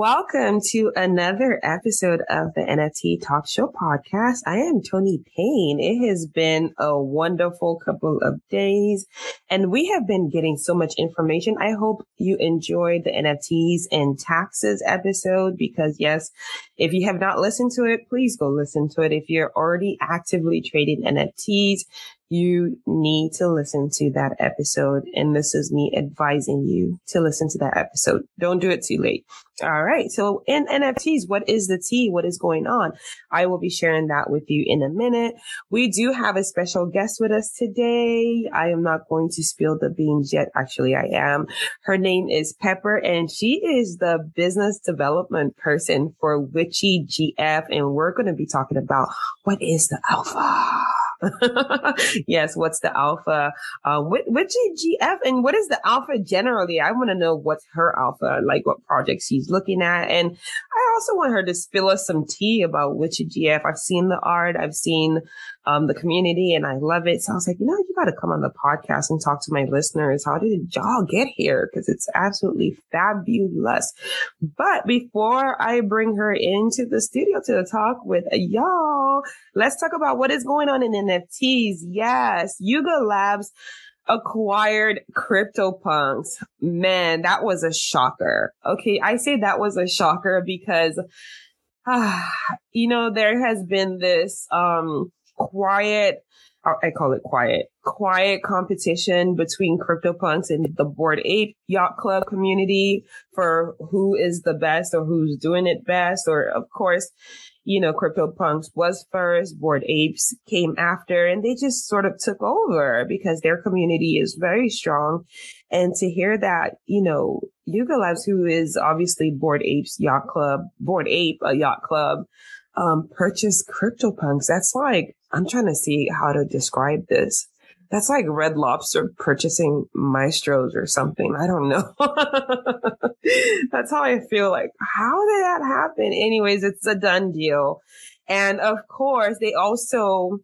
Welcome to another episode of the NFT Talk Show podcast. I am Tony Payne. It has been a wonderful couple of days and we have been getting so much information. I hope you enjoyed the NFTs and taxes episode because yes, if you have not listened to it, please go listen to it. If you're already actively trading NFTs, you need to listen to that episode. And this is me advising you to listen to that episode. Don't do it too late. All right. So in NFTs, what is the T? What is going on? I will be sharing that with you in a minute. We do have a special guest with us today. I am not going to spill the beans yet. Actually, I am. Her name is Pepper and she is the business development person for Witchy GF. And we're going to be talking about what is the alpha? yes, what's the alpha? Uh, what, what's GF and what is the alpha generally? I want to know what's her alpha, like what projects she's looking at. And I also want her to spill us some tea about which GF. I've seen the art, I've seen um, the community, and I love it. So I was like, you know, you got to come on the podcast and talk to my listeners. How did y'all get here? Because it's absolutely fabulous. But before I bring her into the studio to talk with y'all, let's talk about what is going on in NFTs. Yes, Yuga Labs acquired CryptoPunks. Man, that was a shocker. Okay. I say that was a shocker because, ah, you know, there has been this, um, quiet, I call it quiet, quiet competition between CryptoPunks and the Bored Ape Yacht Club community for who is the best or who's doing it best. Or of course, you know, CryptoPunks was first, Bored Apes came after, and they just sort of took over because their community is very strong. And to hear that, you know, Yuga Labs, who is obviously Bored Apes Yacht Club, Bored Ape, a yacht club, um, purchase CryptoPunks. That's like, I'm trying to see how to describe this. That's like Red Lobster purchasing Mastro's or something. I don't know. That's how I feel like, how did that happen? Anyways, it's a done deal. And of course, they also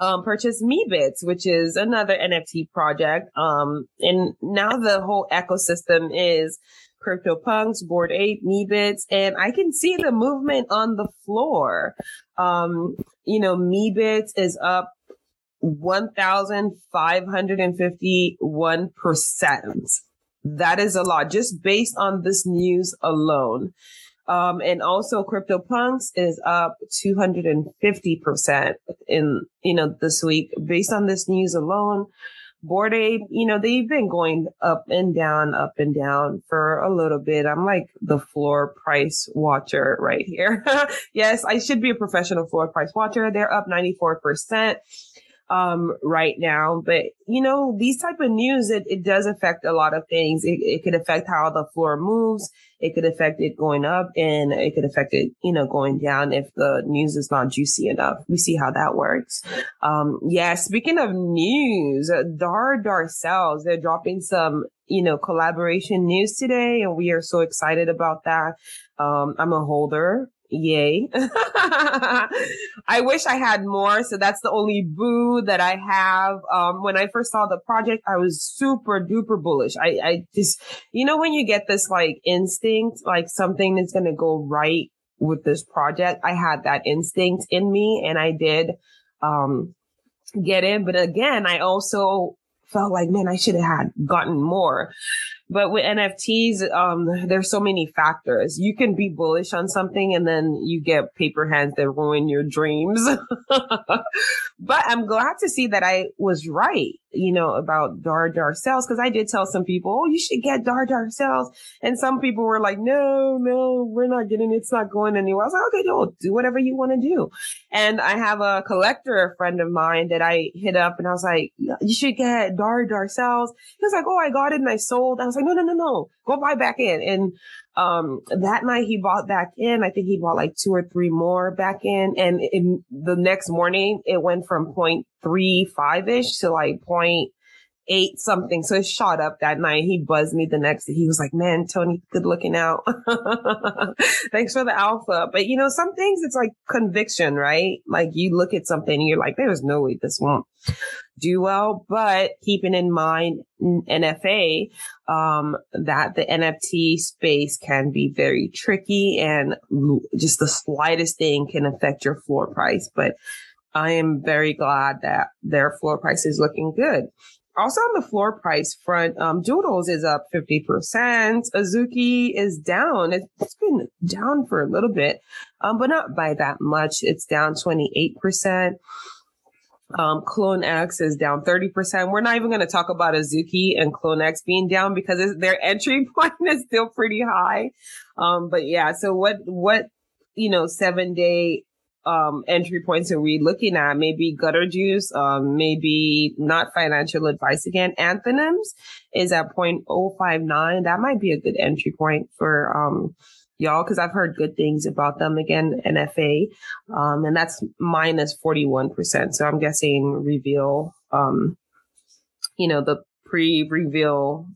um, purchased Meebits, which is another NFT project. Um, and now the whole ecosystem is CryptoPunks, Bored Ape, Meebits, and I can see the movement on the floor. Um, you know, Meebits is up 1,551%. That is a lot just based on this news alone. Um, and also CryptoPunks is up 250% in, you know, this week based on this news alone. Bored Ape, you know, they've been going up and down, up and down for a little bit. I'm like the floor price watcher right here. yes, I should be a professional floor price watcher. They're up 94% um, right now. But you know, these type of news, it, it does affect a lot of things. It, it could affect how the floor moves. It could affect it going up and it could affect it, you know, going down if the news is not juicy enough. We see how that works. Um, yeah, speaking of news, Dar Darcells, they're dropping some, you know, collaboration news today and we are so excited about that. Um, I'm a holder Yay. I wish I had more. So that's the only boo that I have. Um, when I first saw the project, I was super duper bullish. I, I just, you know, when you get this like instinct, like something is going to go right with this project, I had that instinct in me and I did, um, get in. But again, I also felt like, man, I should have had gotten more. But with NFTs, um, there's so many factors. You can be bullish on something and then you get paper hands that ruin your dreams. but I'm glad to see that I was right, you know, about Dar Dar cells. because I did tell some people, oh, you should get Dar Dar cells. And some people were like, no, no, we're not getting it. It's not going anywhere. I was like, okay, no, do whatever you want to do. And I have a collector, a friend of mine that I hit up and I was like, you should get Dar Dar cells. He was like, oh, I got it and I sold. I was like, no, no, no, no, go buy back in. And um, that night he bought back in. I think he bought like two or three more back in. And in the next morning, it went from 0.35 ish to like point eight something. So it shot up that night. He buzzed me the next day. He was like, man, Tony, good looking out. Thanks for the alpha. But you know, some things it's like conviction, right? Like you look at something and you're like, there's no way this won't do well, but keeping in mind NFA, um, that the NFT space can be very tricky and just the slightest thing can affect your floor price. But I am very glad that their floor price is looking good. Also on the floor price front, um, Doodles is up 50%. Azuki is down. It's been down for a little bit, um, but not by that much. It's down 28%. Um, Clone X is down 30%. We're not even going to talk about Azuki and Clone X being down because their entry point is still pretty high. Um, but yeah, so what, what, you know, seven day um, entry points are we looking at? Maybe gutter juice, um, maybe not financial advice again. Anthonyms is at 0.059. That might be a good entry point for, um, y'all, because I've heard good things about them again, NFA. Um, and that's minus 41%. So I'm guessing reveal, um, you know, the pre reveal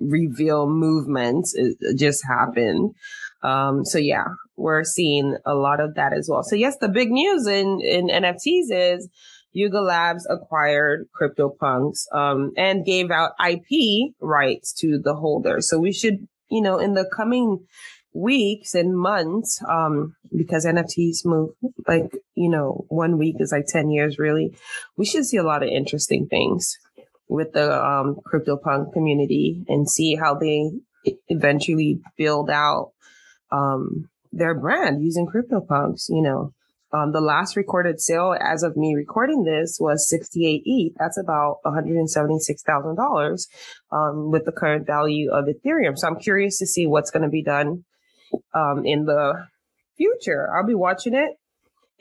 reveal movement just happened. Um, so yeah, we're seeing a lot of that as well. So yes, the big news in, in NFTs is Yuga Labs acquired CryptoPunks, um, and gave out IP rights to the holder. So we should, you know, in the coming weeks and months, um, because NFTs move like, you know, one week is like 10 years really. We should see a lot of interesting things with the, um, CryptoPunk community and see how they eventually build out um, their brand using CryptoPunks. You know, um, the last recorded sale as of me recording this was 68 ETH. That's about $176,000 um, with the current value of Ethereum. So I'm curious to see what's going to be done um, in the future. I'll be watching it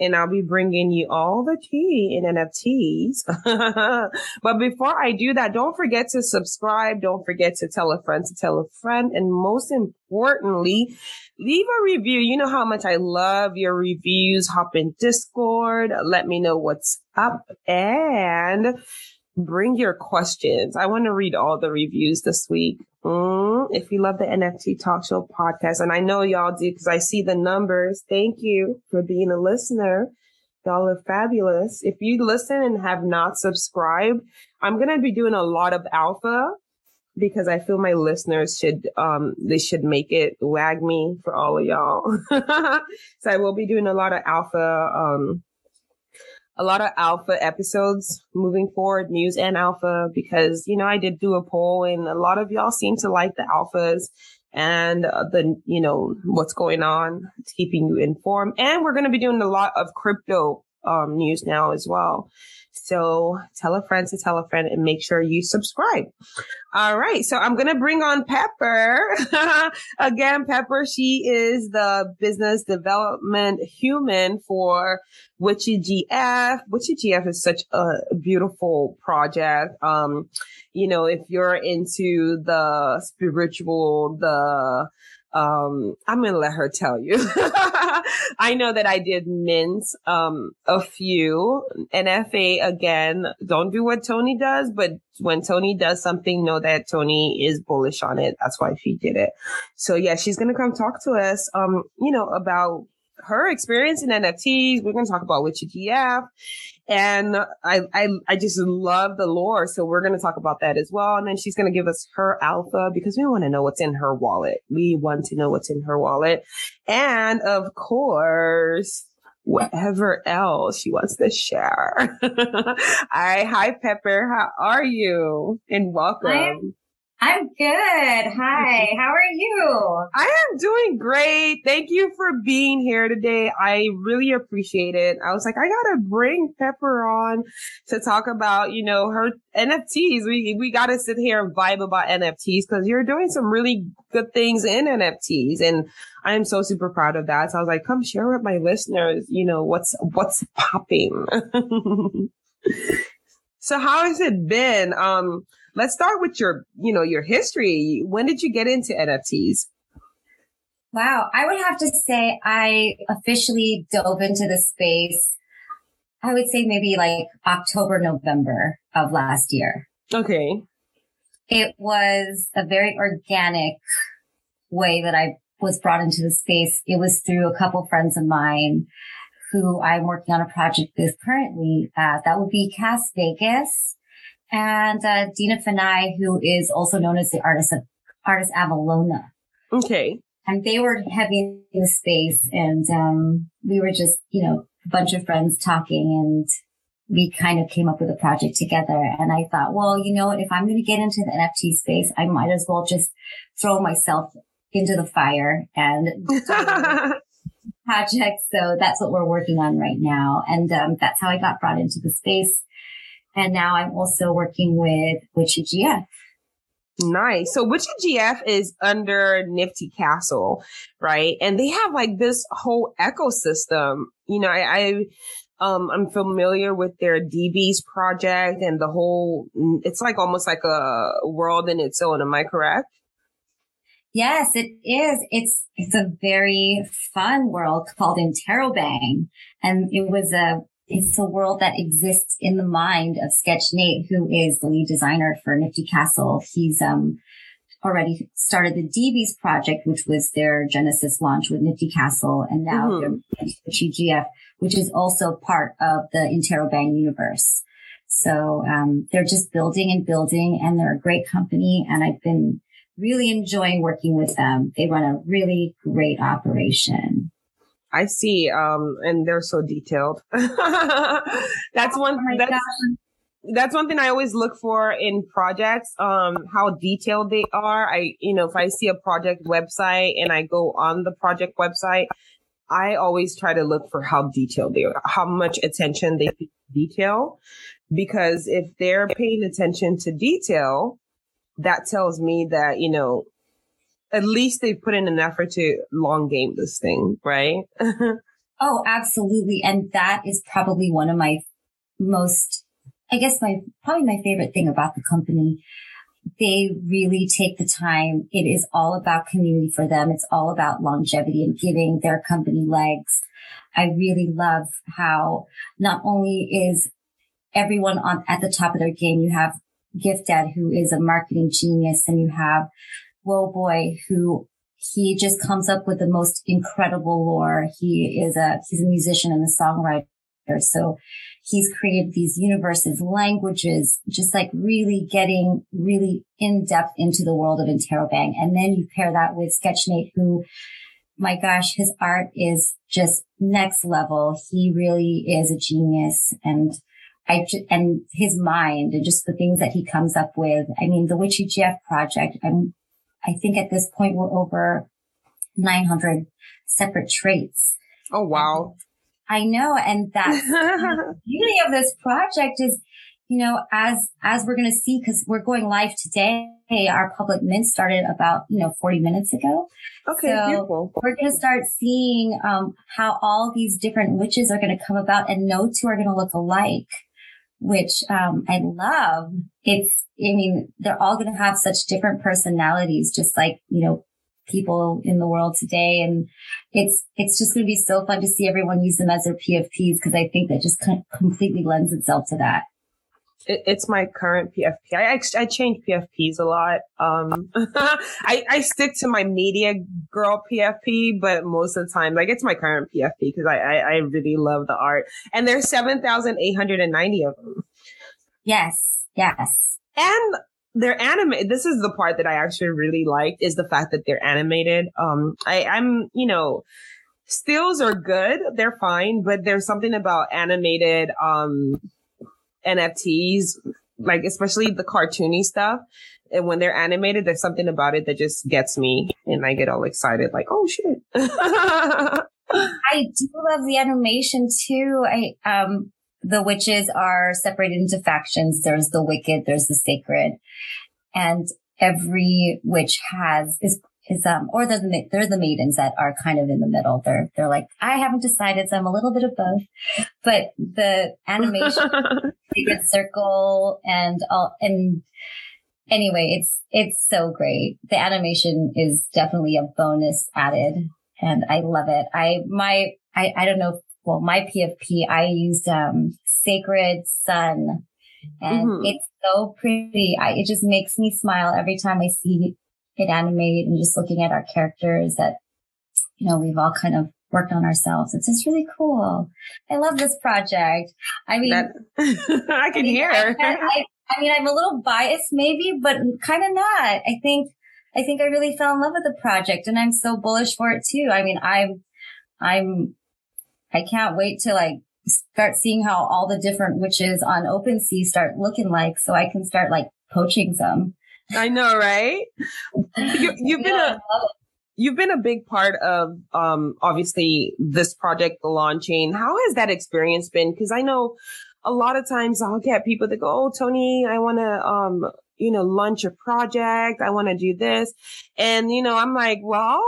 and I'll be bringing you all the tea in NFTs. but before I do that, don't forget to subscribe. Don't forget to tell a friend to tell a friend. And most importantly, leave a review. You know how much I love your reviews. Hop in Discord. Let me know what's up and bring your questions. I want to read all the reviews this week. Mm, if you love the NFT Talk Show podcast, and I know y'all do because I see the numbers. Thank you for being a listener. Y'all are fabulous. If you listen and have not subscribed, I'm going to be doing a lot of alpha because I feel my listeners should, um, they should make it WAGMI for all of y'all. so I will be doing a lot of alpha, um, a lot of alpha episodes moving forward, news and alpha, because, you know, I did do a poll and a lot of y'all seem to like the alphas and uh, the, you know, what's going on, keeping you informed. And we're going to be doing a lot of crypto um, news now as well. So tell a friend to tell a friend and make sure you subscribe. All right. So I'm going to bring on Pepper. Again, Pepper, she is the business development human for Witchy GF. Witchy GF is such a beautiful project. Um, you know, if you're into the spiritual, the um, I'm going to let her tell you. I know that I did mint, um, a few NFA again. Don't do what Tony does, but when Tony does something, know that Tony is bullish on it. That's why she did it. So yeah, she's going to come talk to us, um, you know, about her experience in NFTs. We're going to talk about Witchy GF. And I, I, I just love the lore. So we're going to talk about that as well. And then she's going to give us her alpha because we want to know what's in her wallet. We want to know what's in her wallet. And of course, whatever else she wants to share. All right. Hi, Pepper. How are you? And welcome. I'm good. Hi. How are you? I am doing great. Thank you for being here today. I really appreciate it. I was like, I gotta bring Pepper on to talk about, you know, her NFTs. We we gotta sit here and vibe about NFTs because you're doing some really good things in NFTs, and I am so super proud of that. So I was like, come share with my listeners, you know, what's what's popping. So how has it been? Um, let's start with your, you know, your history. When did you get into NFTs? Wow. I would have to say I officially dove into the space. I would say maybe like October, November of last year. Okay. It was a very organic way that I was brought into the space. It was through a couple friends of mine who I'm working on a project with currently. Uh, that would be Cass Vegas and uh, Dina Fanai, who is also known as the artist of artist Avalona. Okay. And they were heavy in the space, and um, we were just, you know, a bunch of friends talking, and we kind of came up with a project together. And I thought, well, you know, if I'm going to get into the NFT space, I might as well just throw myself into the fire and project. So that's what we're working on right now. And um, that's how I got brought into the space. And now I'm also working with Witchy GF. Nice. So Witchy GF is under Nifty Castle, right? And they have like this whole ecosystem. You know, I, I um, I'm familiar with their DBs project and the whole, it's like almost like a world in its own. Am I correct? Yes, it is. It's it's a very fun world called Interrobang, and it was a it's a world that exists in the mind of Sketch Nate, who is the lead designer for Nifty Castle. He's um already started the DBs project, which was their Genesis launch with Nifty Castle, and now mm-hmm. they're GF, which is also part of the Interrobang universe. So um, they're just building and building, and they're a great company. And I've been really enjoying working with them. They run a really great operation. I see. Um, and they're so detailed. that's one. Oh that's, that's one thing I always look for in projects. Um, how detailed they are. I, you know, if I see a project website and I go on the project website, I always try to look for how detailed they are, how much attention they detail. Because if they're paying attention to detail, that tells me that, you know, at least they put in an effort to long game this thing, right? oh, absolutely. And that is probably one of my most, I guess my, probably my favorite thing about the company. They really take the time. It is all about community for them. It's all about longevity and giving their company legs. I really love how not only is everyone on at the top of their game, you have Gift Dad, who is a marketing genius, and you have Whoa Boy, who he just comes up with the most incredible lore. He is a he's a musician and a songwriter. So he's created these universes, languages, just like really getting really in depth into the world of Interrobang. And then you pair that with Sketchnate, who, my gosh, his art is just next level. He really is a genius. And I, and his mind and just the things that he comes up with. I mean, the Witchy GF project, I'm, I think at this point we're over 900 separate traits. Oh, wow. I know. And that's the beauty of this project is, you know, as, as we're going to see, cause we're going live today, our public mint started about, you know, 40 minutes ago. Okay. So beautiful. we're going to start seeing, um, how all these different witches are going to come about and no two are going to look alike which um, I love. It's, I mean, they're all going to have such different personalities, just like, you know, people in the world today. And it's, it's just going to be so fun to see everyone use them as their PFPs because I think that just completely lends itself to that it, it's my current PFP. I, I change PFPs a lot. Um, I, I stick to my media girl PFP, but most of the time, like it's my current PFP because I, I, I really love the art. And there's 7,890 of them. Yes. Yes. And they're animated. This is the part that I actually really liked is the fact that they're animated. Um, I, I'm, you know, stills are good. They're fine, but there's something about animated, um, NFTs, like especially the cartoony stuff. And when they're animated, there's something about it that just gets me and I get all excited, like, oh shit. I do love the animation too. I, um, the witches are separated into factions. There's the wicked, there's the sacred. And every witch has, is is um or they're the they're the maidens that are kind of in the middle. They're they're like I haven't decided, so I'm a little bit of both. But the animation get circle and all and anyway, it's it's so great. The animation is definitely a bonus added, and I love it. I my I I don't know. Well, my PFP I used um Sacred Sun, and mm-hmm. it's so pretty. I, it just makes me smile every time I see it animate and just looking at our characters that you know we've all kind of worked on ourselves. It's just really cool. I love this project. I mean, that, I can I mean, hear. I, I, I mean, I'm a little biased maybe, but kind of not. I think, I think I really fell in love with the project and I'm so bullish for it too. I mean, I'm, I'm, I can't wait to like start seeing how all the different witches on OpenSea start looking like so I can start like poaching some. I know, right? You, have been a, you've been a big part of um obviously this project launching how has that experience been because i know a lot of times I'll get people that go, Oh, Tony, I want to, um, you know, launch a project. I want to do this. And, you know, I'm like, well,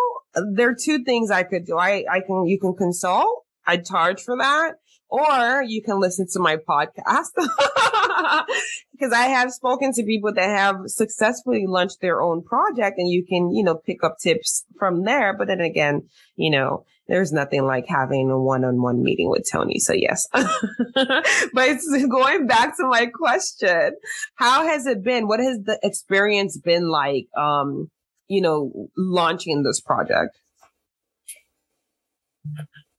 there are two things I could do. I, I can, you can consult. I charge for that or you can listen to my podcast because I have spoken to people that have successfully launched their own project and you can, you know, pick up tips from there. But then again, you know, there's nothing like having a one-on-one meeting with Tony. So yes, but going back to my question, how has it been? What has the experience been like? Um, you know, launching this project.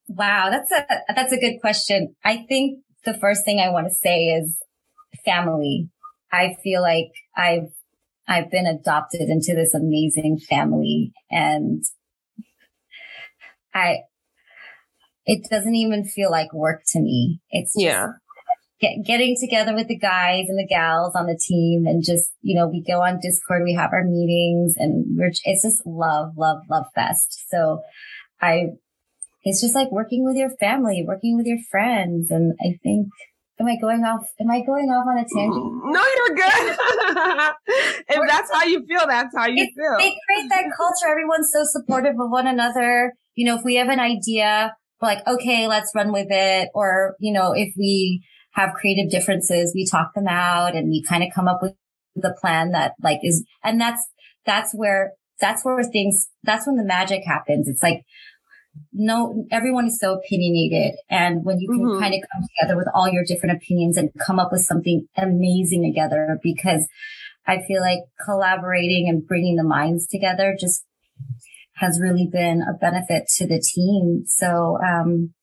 Wow, that's a that's a good question. I think the first thing I want to say is family. I feel like I've I've been adopted into this amazing family and I, it doesn't even feel like work to me. It's yeah. Get, getting together with the guys and the gals on the team and just, you know, we go on Discord, we have our meetings and we're, it's just love, love, love fest. So I, it's just like working with your family, working with your friends. And I think, am I going off? Am I going off on a tangent? No, you're good. if that's how you feel, that's how you it, feel. They create that culture. Everyone's so supportive of one another you know, if we have an idea, we're like, okay, let's run with it. Or, you know, if we have creative differences, we talk them out and we kind of come up with the plan that like is, and that's, that's where, that's where things, that's when the magic happens. It's like, no, everyone is so opinionated. And when you can mm-hmm. kind of come together with all your different opinions and come up with something amazing together, because I feel like collaborating and bringing the minds together just has really been a benefit to the team. So, um,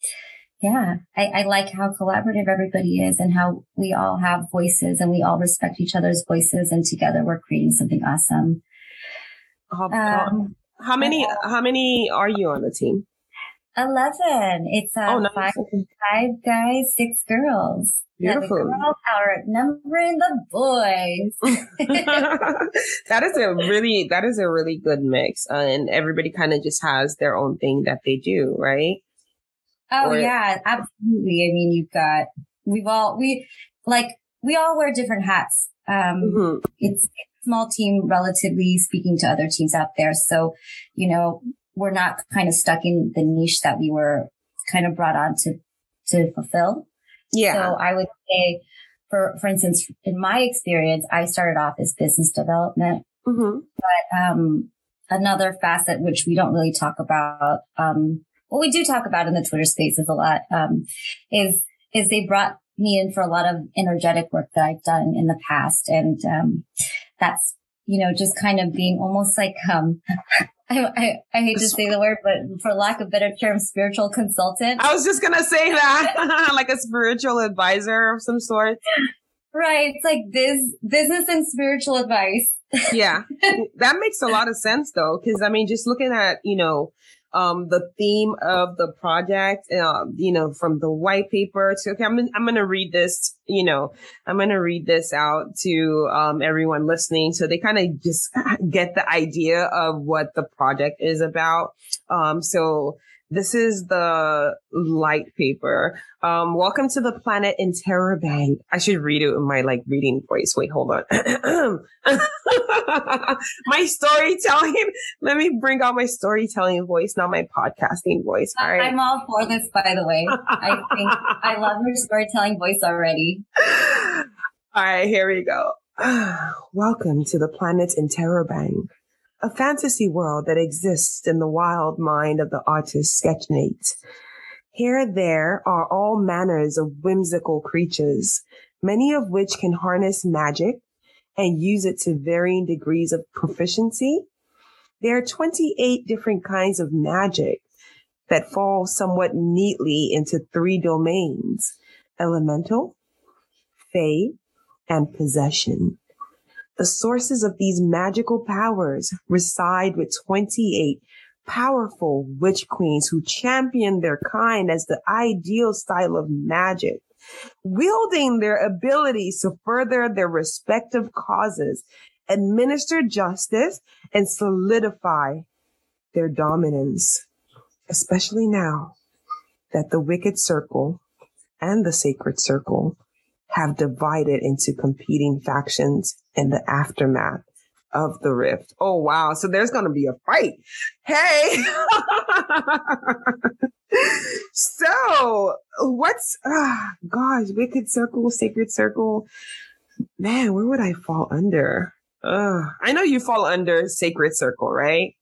yeah, I, I, like how collaborative everybody is and how we all have voices and we all respect each other's voices and together we're creating something awesome. Um, how many, how many are you on the team? 11. It's uh, oh, nice. five, five guys, six girls. Beautiful. Girls are outnumbering the boys. that is a really, that is a really good mix. Uh, and everybody kind of just has their own thing that they do, right? Oh or, yeah, absolutely. I mean, you've got, we've all, we, like, we all wear different hats. Um, mm-hmm. it's, a small team, relatively speaking to other teams out there. So, you know, we're not kind of stuck in the niche that we were kind of brought on to, to fulfill. Yeah. So I would say, for, for instance, in my experience, I started off as business development, mm-hmm. but, um, another facet, which we don't really talk about, um, what we do talk about in the Twitter spaces a lot, um, is, is they brought me in for a lot of energetic work that I've done in the past. And, um, that's, you know, just kind of being almost like, um, I, I, I, hate to say the word, but for lack of better term, spiritual consultant. I was just going to say that, like a spiritual advisor of some sort. Right. It's like this business and spiritual advice. yeah. That makes a lot of sense though. Cause I mean, just looking at, you know, um, the theme of the project, uh, you know, from the white paper to, okay, I'm, I'm going to read this, you know, I'm going to read this out to, um, everyone listening. So they kind of just get the idea of what the project is about. Um, so this is the light paper. Um, welcome to the planet Interrobang. I should read it in my like reading voice. Wait, hold on. my storytelling. Let me bring out my storytelling voice, not my podcasting voice. All right. I'm all for this, by the way. I think I love your storytelling voice already. All right, here we go. Welcome to the planet Interrobang, a fantasy world that exists in the wild mind of the artist Sketchnate. Here there are all manners of whimsical creatures, many of which can harness magic and use it to varying degrees of proficiency. There are 28 different kinds of magic that fall somewhat neatly into three domains, elemental, fey, and possession. The sources of these magical powers reside with 28 powerful witch queens who champion their kind as the ideal style of magic, wielding their abilities to further their respective causes, administer justice, and solidify their dominance, especially now that the wicked circle and the sacred circle have divided into competing factions in the aftermath of the rift. Oh wow. So there's going to be a fight. Hey. so what's uh, gosh, wicked circle, sacred circle. Man, where would I fall under? Uh, I know you fall under sacred circle, right?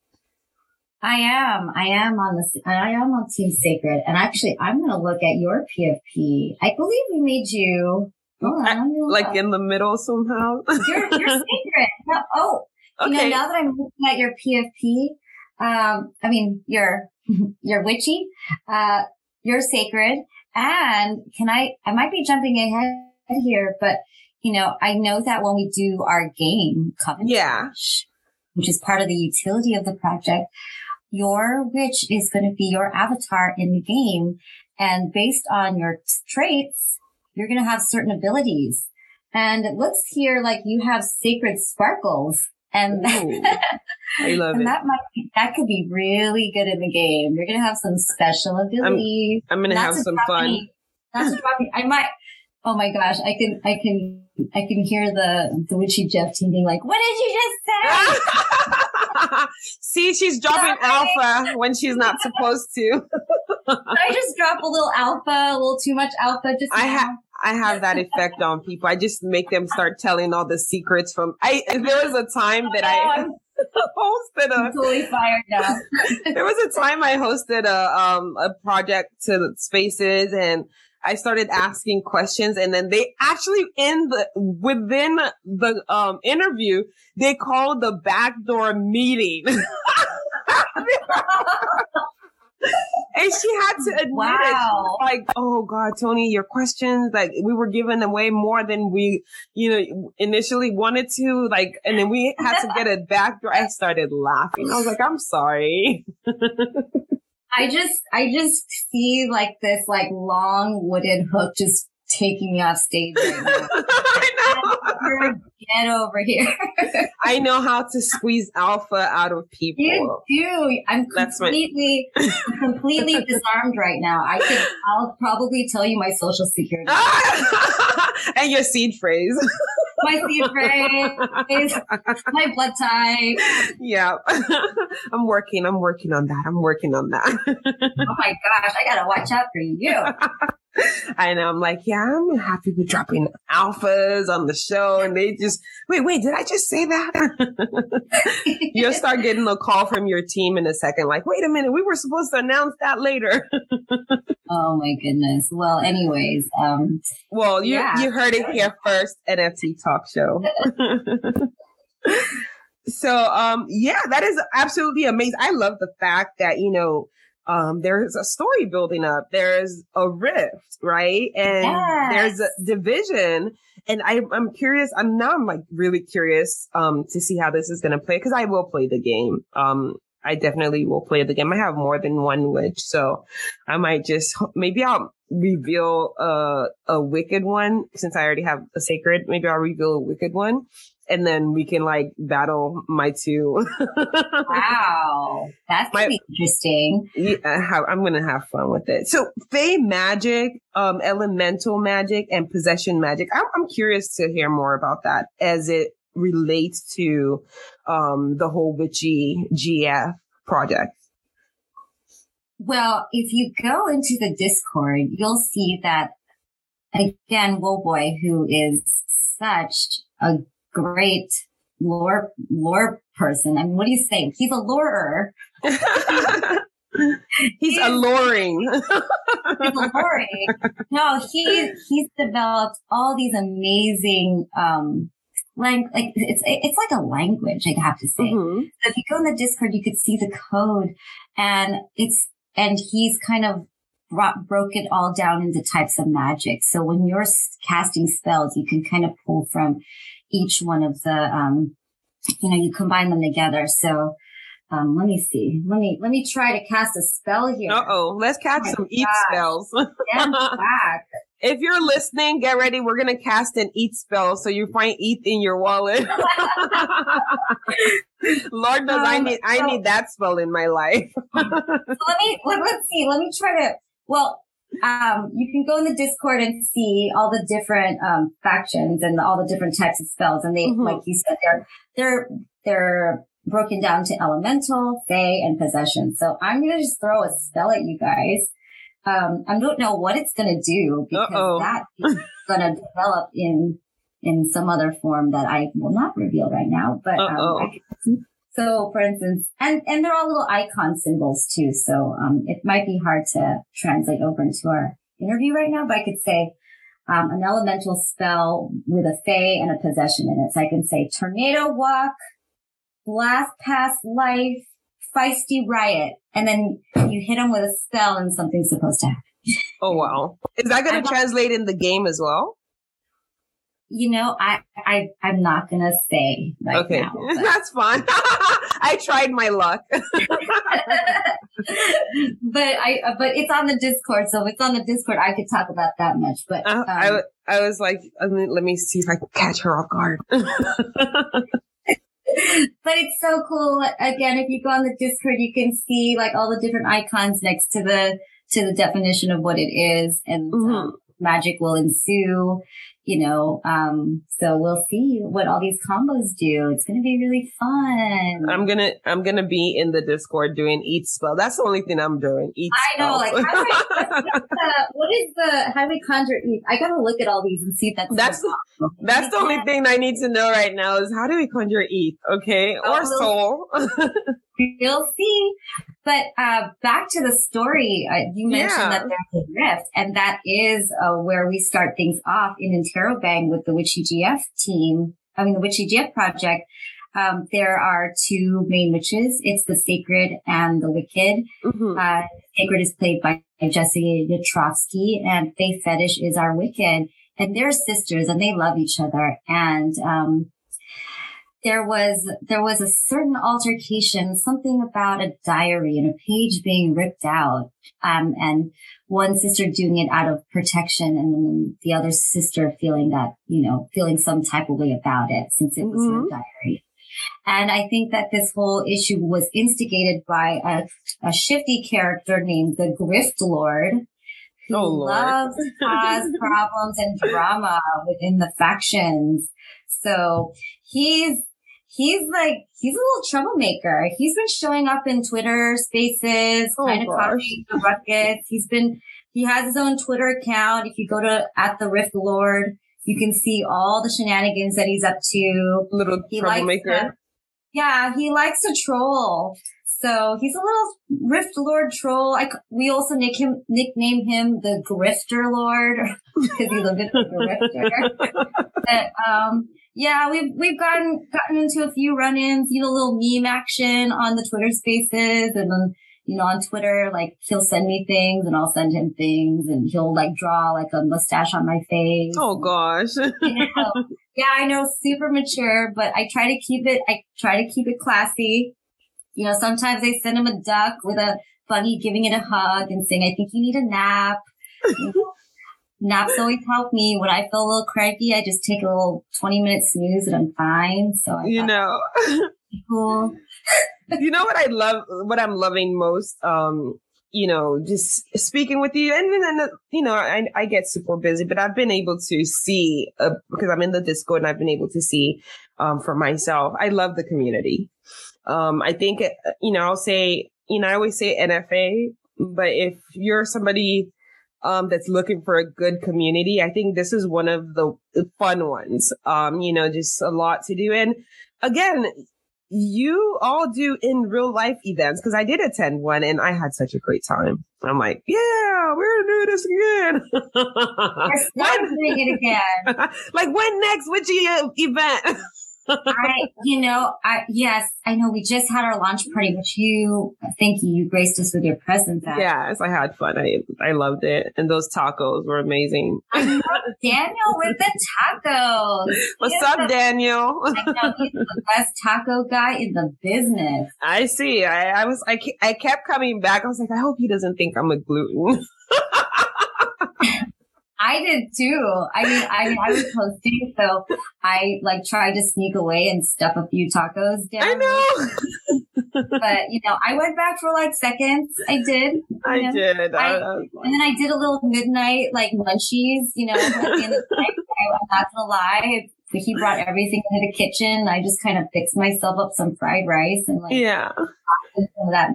I am. I am on the. I am on Team Sacred, and actually, I'm going to look at your PFP. I believe we made you Oh, like in the middle somehow. you're, you're sacred. No, oh, okay. you know, now that I'm looking at your PFP, um, I mean, you're, you're witchy, uh, you're sacred. And can I, I might be jumping ahead here, but you know, I know that when we do our game covenant, yeah, which is part of the utility of the project, your witch is going to be your avatar in the game. And based on your traits, you're going to have certain abilities. And it looks here like you have sacred sparkles. And, I love and it. that might be, that could be really good in the game. You're going to have some special abilities. I'm, I'm going to have some fun. To. I might, oh my gosh, I can, I can, I can hear the, the witchy GF team being like, what did you just say? See, she's dropping Sorry. alpha when she's not supposed to. I just drop a little alpha, a little too much alpha. Just I have. I have that effect on people. I just make them start telling all the secrets from. I there was a time that I hosted a I'm totally fired now. there was a time I hosted a um a project to spaces and I started asking questions and then they actually in the within the um interview they called the backdoor meeting. and she had to admit wow. it. like, oh God, Tony, your questions, like we were giving away more than we, you know, initially wanted to. Like, and then we had to get it back. I started laughing. I was like, I'm sorry. I just, I just see like this like long wooden hook just taking me off stage right now. I know. Get over here. I know how to squeeze alpha out of people. You do. I'm completely, completely disarmed right now. I could, I'll probably tell you my social security. and your seed phrase. My seed phrase, my blood type. Yeah. I'm working. I'm working on that. I'm working on that. oh my gosh. I got to watch out for you. Know. I'm like, yeah, I'm happy with dropping alphas on the show. And they just, wait, wait, did I just say that? You'll start getting a call from your team in a second, like, wait a minute, we were supposed to announce that later. oh my goodness. Well, anyways, um, well, you, yeah. you heard it here first, NFT talk show. so, um, yeah, that is absolutely amazing. I love the fact that, you know, um, there's a story building up. There's a rift, right? And yes. there's a division. And I, am curious. I'm now I'm like really curious, um, to see how this is going to play because I will play the game. Um, I definitely will play the game. I have more than one witch, so I might just maybe I'll reveal a a wicked one since I already have a sacred. Maybe I'll reveal a wicked one, and then we can like battle my two. wow, that's my, be interesting. Yeah, I'm gonna have fun with it. So, Fey magic, um, elemental magic, and possession magic. I'm, I'm curious to hear more about that as it relates to um the whole witchy GF project. Well, if you go into the Discord, you'll see that again, Boy, who is such a great lore lore person. I mean, what do you say? He's a lurer. he's, alluring. he's alluring. No, he he's developed all these amazing um like like it's it's like a language, I have to say. Mm-hmm. So if you go in the Discord, you could see the code, and it's and he's kind of brought, broke it all down into types of magic. So when you're casting spells, you can kind of pull from each one of the um, you know, you combine them together. So um, let me see. Let me let me try to cast a spell here. Uh oh, let's cast oh some ETH spells. back. If you're listening, get ready. We're gonna cast an ETH spell, so you find ETH in your wallet. Lord knows um, I need I need that spell in my life. so let me let, let's see. Let me try to. Well, um, you can go in the Discord and see all the different um, factions and all the different types of spells, and they, mm-hmm. like you said, they're they're they're broken down to elemental, fey, and possession. So I'm gonna just throw a spell at you guys. Um, I don't know what it's gonna do because Uh-oh. that is gonna develop in in some other form that I will not reveal right now. But um, so, for instance, and and they're all little icon symbols too. So um, it might be hard to translate over into our interview right now. But I could say um, an elemental spell with a fey and a possession in it. So I can say tornado walk, blast past life, feisty riot, and then you hit them with a spell and something's supposed to happen. Oh wow! Is that going to translate in the game as well? You know, I I I'm not gonna say right okay. now. That's fine. I tried my luck. but I but it's on the Discord, so if it's on the Discord, I could talk about that much. But uh, um, I I was like, let me, let me see if I can catch her off guard but it's so cool. Again, if you go on the Discord, you can see like all the different icons next to the to the definition of what it is, and mm-hmm. um, magic will ensue you know, um, so we'll see what all these combos do. It's going to be really fun. I'm going to, I'm going to be in the Discord doing ETH spell. That's the only thing I'm doing. ETH I know. Like, how do I, what is the, how do we conjure ETH? I got to look at all these and see if that's, that's, the, that's the only thing I need to know right now is how do we conjure ETH? Okay. Oh, or soul. You'll see. But uh, back to the story, uh, you mentioned yeah. that there's a rift, and that is uh, where we start things off in Interrobang with the Witchy GF team. I mean, the Witchy GF project. Um, there are two main witches. It's the Sacred and the Wicked. Mm-hmm. Uh, Sacred is played by Jessica Yatrovsky, and Faith Fetish is our Wicked. And they're sisters, and they love each other. And um, there was there was a certain altercation, something about a diary and a page being ripped out, um, and one sister doing it out of protection, and then the other sister feeling that you know feeling some type of way about it since it was mm-hmm. her diary. And I think that this whole issue was instigated by a, a shifty character named the Grift Lord, who oh, loves to cause problems and drama within the factions. So he's he's like he's a little troublemaker. He's been showing up in Twitter spaces, oh, kind of causing the ruckus. He's been he has his own Twitter account. If you go to at the Rift Lord, you can see all the shenanigans that he's up to. Little he troublemaker. To, yeah, he likes to troll. So he's a little Rift Lord troll. I, we also nick him, nickname him the Grifter Lord because he's a bit of a grifter. but, um, yeah, we've we've gotten gotten into a few run-ins, you know, little meme action on the Twitter Spaces, and then you know on Twitter, like he'll send me things, and I'll send him things, and he'll like draw like a mustache on my face. Oh gosh. you know, yeah, I know, super mature, but I try to keep it. I try to keep it classy. You know, sometimes I send him a duck with a bunny giving it a hug and saying, "I think you need a nap." You know, naps always help me. When I feel a little cranky, I just take a little 20 minute snooze and I'm fine. So I you know, cool. you know what I love, what I'm loving most, um, you know, just speaking with you and then, you know, I, I get super busy, but I've been able to see, uh, because I'm in the Discord and I've been able to see, um, for myself. I love the community. Um, I think, uh, you know, I'll say, you know, I always say NFA, but if you're somebody um, that's looking for a good community, I think this is one of the fun ones. Um, you know, just a lot to do. And again, you all do in real life events because I did attend one and I had such a great time. I'm like, yeah, we're gonna do this again. we're doing it again. like when next? Which event? I, you know, I, yes, I know we just had our launch party, mm-hmm. which you, thank you, you graced us with your presence at. Yes, I had fun. I, I loved it. And those tacos were amazing. Daniel with the tacos. What's he's up, the, Daniel? I know, he's the best taco guy in the business. I see. I, I was, I, I kept coming back. I was like, I hope he doesn't think I'm a gluten. I did too. I mean, I I was hosting, so I like tried to sneak away and stuff a few tacos down. I know. but you know, I went back for like seconds. I did. I know? did. I, and then I did a little midnight like munchies. You know, at the end of the night. I, I'm not gonna lie. He brought everything into the kitchen. I just kind of fixed myself up some fried rice and like yeah, that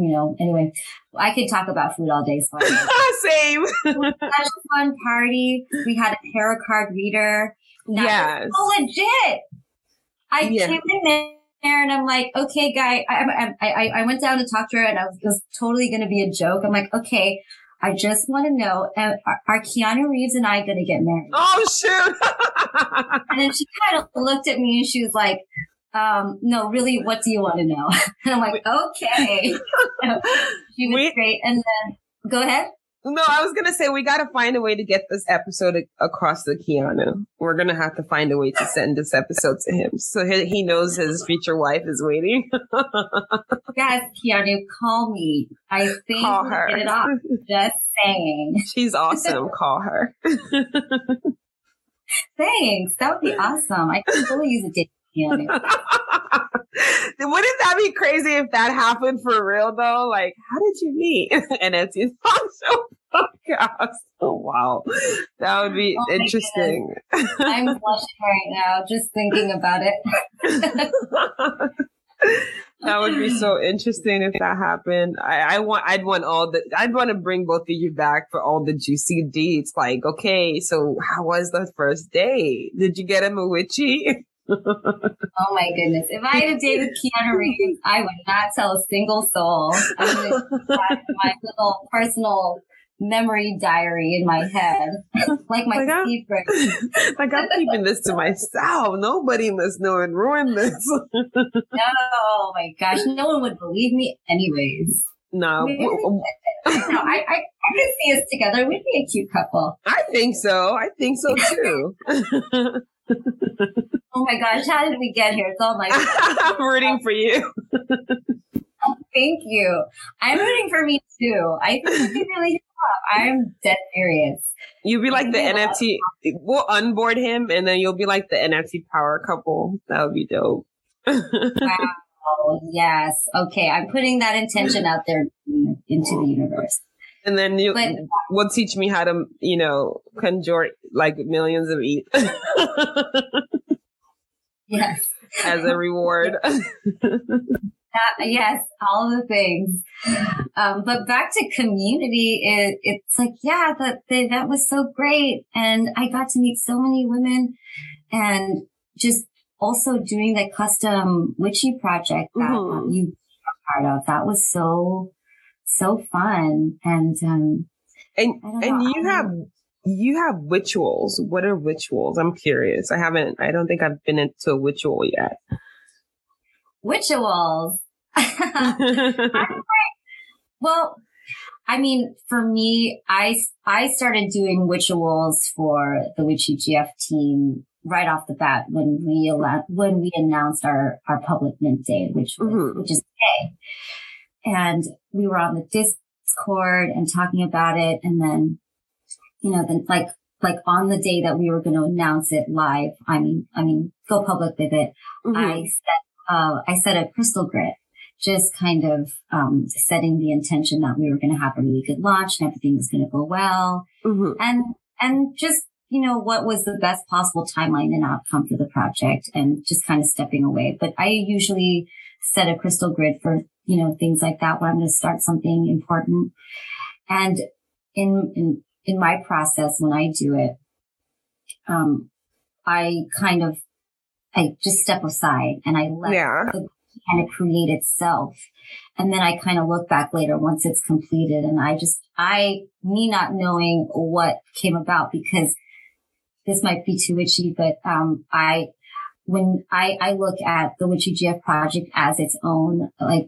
you know, anyway, I could talk about food all day. So Same. such a fun party. We had a tarot card reader. That yes. so legit. I yeah. came in there and I'm like, okay, guy, I, I, I, I went down to talk to her and I was, it was totally going to be a joke. I'm like, okay, I just want to know, uh, are, are Keanu Reeves and I going to get married? Oh, shoot. and then she kind of looked at me and she was like, um, no, really, what do you want to know? and I'm like, okay. she was we, great. And then go ahead. No, I was gonna say we gotta find a way to get this episode across to Keanu. We're gonna have to find a way to send this episode to him so he, he knows his future wife is waiting. yes, Keanu, call me. I think call her. Get it off. Just saying. She's awesome. call her. Thanks. That would be awesome. I can totally use a date Wouldn't that be crazy if that happened for real though? Like, how did you meet? and it's his show podcast. Oh wow. That would be oh interesting. I'm blushing right now just thinking about it. that would be so interesting if that happened. I, I, want, I'd want all the, I'd want to bring both of you back for all the juicy deeds. Like, okay, so how was the first day? Did you get him a witchy? Oh my goodness. If I had a date with Keanu Reeves, I would not tell a single soul. I would my little personal memory diary in my head, like my like secret. I'm, like I'm keeping this to myself. Nobody must know and ruin this. no, oh my gosh, no one would believe me, anyways. No, no, I, I, I can see us together. We'd be a cute couple. I think so. I think so too. Oh my gosh, how did we get here? It's all my. I'm rooting for you. Oh, thank you. I'm rooting for me too. I think we really I'm dead serious. You'll be like the NFT. We'll onboard him, and then you'll be like the NFT power couple. That would be dope. wow. Yes. Okay. I'm putting that intention out there into the universe. And then you but, will teach me how to, you know, conjure like millions of ETH. yes. As a reward. Uh, yes, all the things. Um, but back to community, it, it's like, yeah, the, the event was so great. And I got to meet so many women and just also doing the custom witchy project that mm-hmm. um, you were part of. That was so so fun. And, um, and, and you have, you have rituals. What are rituals? I'm curious. I haven't, I don't think I've been into a ritual yet. Rituals. well, I mean, for me, I, I started doing rituals for the Witchy GF team right off the bat when we when we announced our our public mint day, which mm-hmm. which is today and we were on the Discord and talking about it. And then, you know, then like, like on the day that we were going to announce it live, I mean, I mean, go public with it. Mm-hmm. I set, uh, I set a crystal grid, just kind of, um, setting the intention that we were going to have a really good launch and everything was going to go well. Mm-hmm. And, and just, you know, what was the best possible timeline and outcome for the project and just kind of stepping away. But I usually set a crystal grid for you know, things like that when I'm going to start something important. And in, in, in my process, when I do it, um, I kind of, I just step aside and I let yeah. the kind of create itself. And then I kind of look back later once it's completed and I just, I, me not knowing what came about because this might be too witchy, but, um, I, when I, I look at the Witchy GF project as its own, like,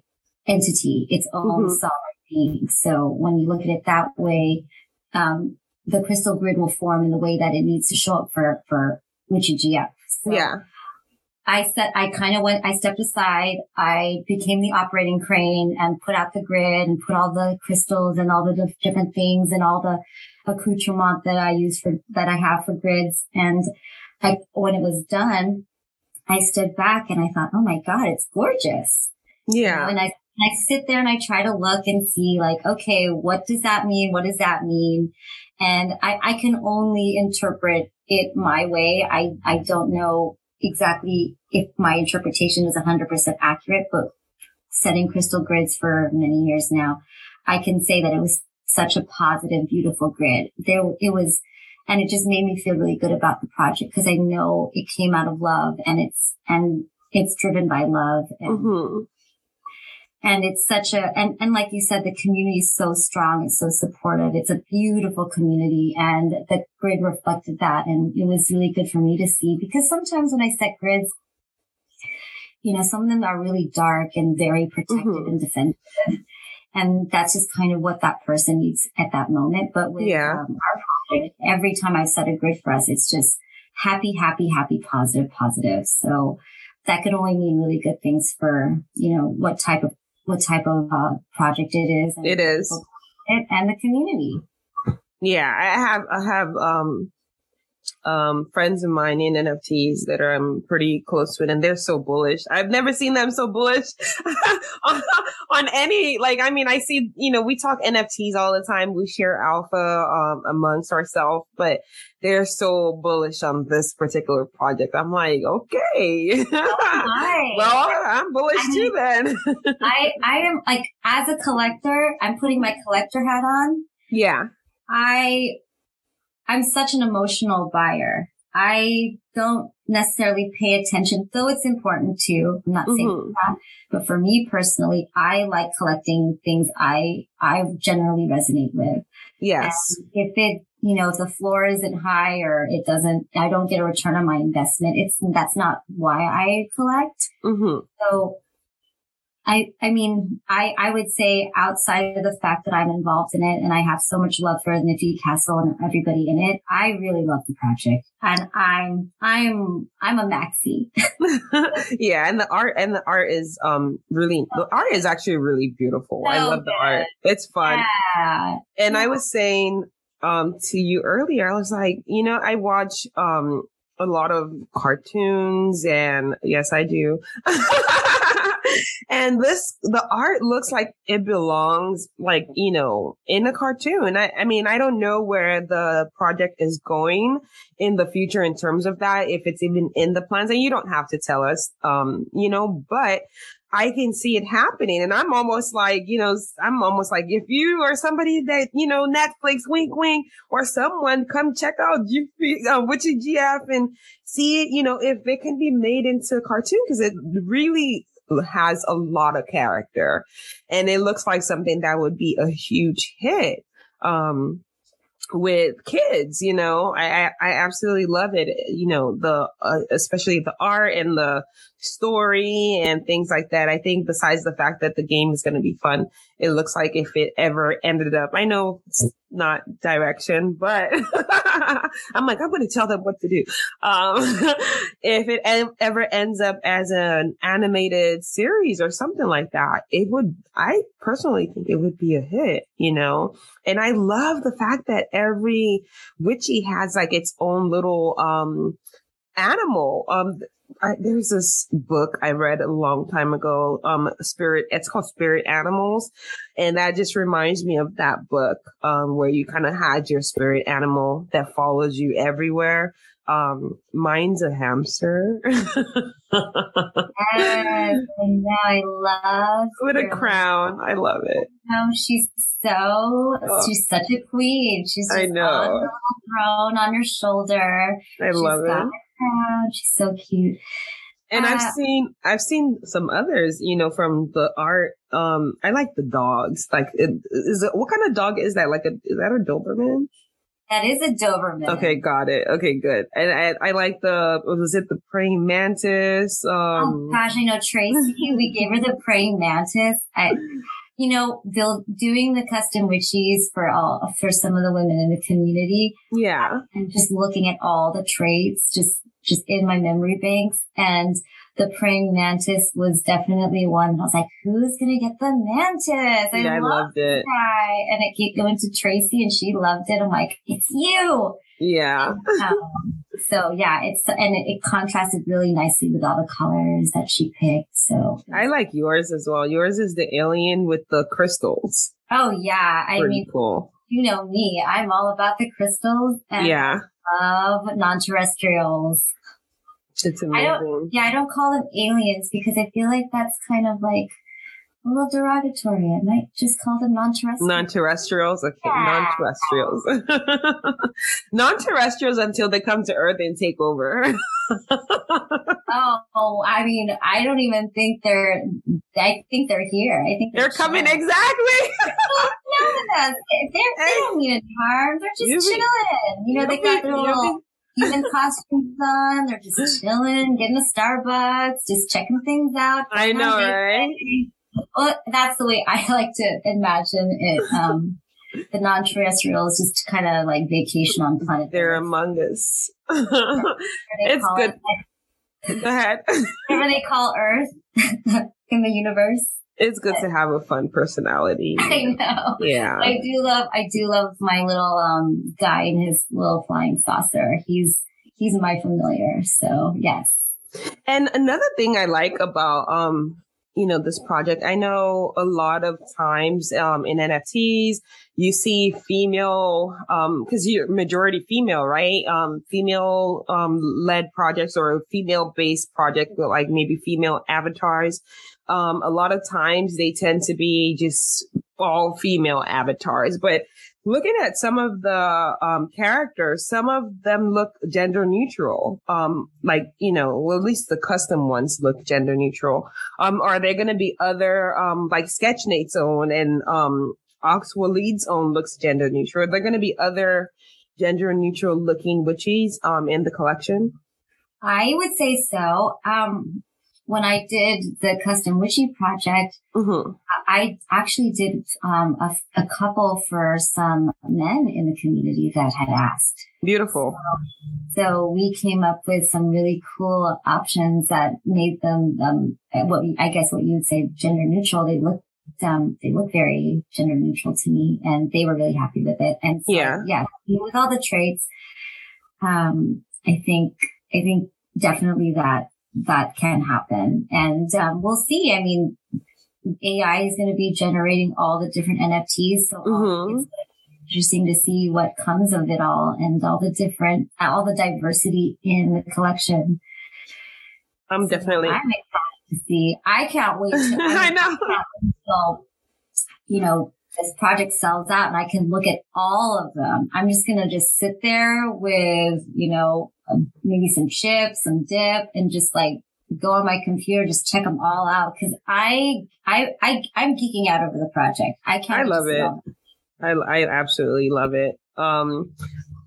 entity, its own mm-hmm. sovereign being. So when you look at it that way, um, the crystal grid will form in the way that it needs to show up for, for Witchy GF. So yeah. I said, I kind of went, I stepped aside. I became the operating crane and put out the grid and put all the crystals and all the different things and all the accoutrement that I use for, that I have for grids. And I, when it was done, I stood back and I thought, oh my God, it's gorgeous. Yeah. You know, and I, I sit there and I try to look and see like, okay, what does that mean? What does that mean? And I, I can only interpret it my way. I, I don't know exactly if my interpretation is 100% accurate, but setting crystal grids for many years now, I can say that it was such a positive, beautiful grid. There, it was, and it just made me feel really good about the project because I know it came out of love and it's, and it's driven by love. And, mm-hmm. And it's such a, and, and like you said, the community is so strong. It's so supportive. It's a beautiful community and the grid reflected that. And it was really good for me to see because sometimes when I set grids, you know, some of them are really dark and very protective mm-hmm. and defensive. And that's just kind of what that person needs at that moment. But with yeah. um, our project, every time I set a grid for us, it's just happy, happy, happy, positive, positive. So that could only mean really good things for, you know, what type of, what type of uh, project it is. It is. And the community. Yeah. I have, I have, um, um, friends of mine in NFTs that are, I'm pretty close with, and they're so bullish. I've never seen them so bullish on, on, any, like, I mean, I see, you know, we talk NFTs all the time. We share alpha, um, amongst ourselves, but they're so bullish on this particular project. I'm like, okay. Oh, well, I'm bullish I too then. I, I am like, as a collector, I'm putting my collector hat on. Yeah. I I'm such an emotional buyer. I don't necessarily pay attention, though it's important to. I'm not saying mm-hmm. that, but for me personally, I like collecting things I, I generally resonate with. Yes. And if it, you know, if the floor isn't high or it doesn't, I don't get a return on my investment. It's, that's not why I collect. Mm-hmm. So I, I mean, I, I would say outside of the fact that I'm involved in it and I have so much love for Nifty Castle and everybody in it, I really love the project and I'm, I'm, I'm a maxi. yeah. And the art and the art is, um, really, the art is actually really beautiful. So I love good. the art. It's fun. Yeah. And I was saying, um, to you earlier, I was like, you know, I watch, um, a lot of cartoons and yes, I do. and this, the art looks like it belongs like, you know, in a cartoon. I, I mean, I don't know where the project is going in the future in terms of that, if it's even in the plans and you don't have to tell us, um, you know, but I can see it happening. And I'm almost like, you know, I'm almost like, if you or somebody that, you know, Netflix, wink, wink, or someone come check out G- uh, Witchy GF and see you know, if it can be made into a cartoon, because it really has a lot of character and it looks like something that would be a huge hit. Um, with kids, you know, I, I, I absolutely love it. You know, the, uh, especially the art and the story and things like that. I think besides the fact that the game is going to be fun, it looks like if it ever ended up, I know it's not direction, but I'm like, I'm going to tell them what to do. Um, if it e- ever ends up as an animated series or something like that, it would, I personally think it would be a hit, you know? And I love the fact that every witchy has like its own little, um, animal. Um, I, there's this book I read a long time ago. Um, spirit. It's called Spirit Animals, and that just reminds me of that book. Um, where you kind of had your spirit animal that follows you everywhere. Um, mine's a hamster. yes, I know. I love with a crown. I love it. No, she's so oh. she's such a queen. She's just I know. on the throne on your shoulder. I she's love it. She's so cute. And uh, I've seen I've seen some others, you know, from the art. Um, I like the dogs. Like, is it what kind of dog is that? Like, a is that a Doberman? That is a Doberman. Okay, got it. Okay, good. And I, I like the was it the praying mantis? Um, oh gosh, I know Tracy. we gave her the praying mantis. I, you know, build doing the custom witchies for all for some of the women in the community. Yeah, and just looking at all the traits, just just in my memory banks. And the praying mantis was definitely one. I was like, who's going to get the mantis? I, yeah, I loved it. Guy. And it kept going to Tracy and she loved it. I'm like, it's you. Yeah. um, so yeah, it's, and it, it, contrasted really nicely with all the colors that she picked. So I like yours as well. Yours is the alien with the crystals. Oh yeah. I mean, cool. You know me. I'm all about the crystals. And yeah. Love non-terrestrials. It's amazing. I yeah, I don't call them aliens because I feel like that's kind of like a little derogatory. I might just call them non-terrestrials. Non-terrestrials, okay, yeah. non-terrestrials. non-terrestrials until they come to Earth and take over. oh, I mean, I don't even think they're. I think they're here. I think they're, they're coming exactly. they're, they don't mean any harm. They're just chilling. you know, they got their little human costumes on. They're just chilling, getting a Starbucks, just checking things out. I know, right? Well, that's the way I like to imagine it. Um, the non-terrestrials just kind of like vacation on planet. They're Earth. among us. it's good. It? Go ahead. Whatever they call Earth in the universe. It's good to have a fun personality. I know. Yeah. I do love I do love my little um guy in his little flying saucer. He's he's my familiar. So yes. And another thing I like about um you know this project. I know a lot of times um, in nfts you see female because um, you're majority female right? Um, female um, led projects or female based project like maybe female avatars. Um, a lot of times they tend to be just all female avatars, but looking at some of the um, characters, some of them look gender neutral. Um, like you know, well, at least the custom ones look gender neutral. Um, are there going to be other um, like Sketchnate's own and um, Oxwaleed's own looks gender neutral? Are there going to be other gender neutral looking witches um, in the collection? I would say so. Um, when I did the custom witchy project, mm-hmm. I actually did um, a, a, couple for some men in the community that had asked. Beautiful. So, so we came up with some really cool options that made them, um, what I guess what you would say gender neutral. They look um, they look very gender neutral to me and they were really happy with it. And so, yeah, yeah, with all the traits, um, I think, I think definitely that that can happen. And um, we'll see. I mean, AI is going to be generating all the different NFTs. So mm-hmm. it's interesting to see what comes of it all and all the different, all the diversity in the collection. I'm so definitely. I'm excited to see. I can't wait to. I, know. Until, you know, this project sells out and I can look at all of them. I'm just going to just sit there with, you know, um, maybe some chips, some dip and just like go on my computer, just check them all out. Cause I, I, I, I'm geeking out over the project. I can't. I love it. I, I absolutely love it. Um,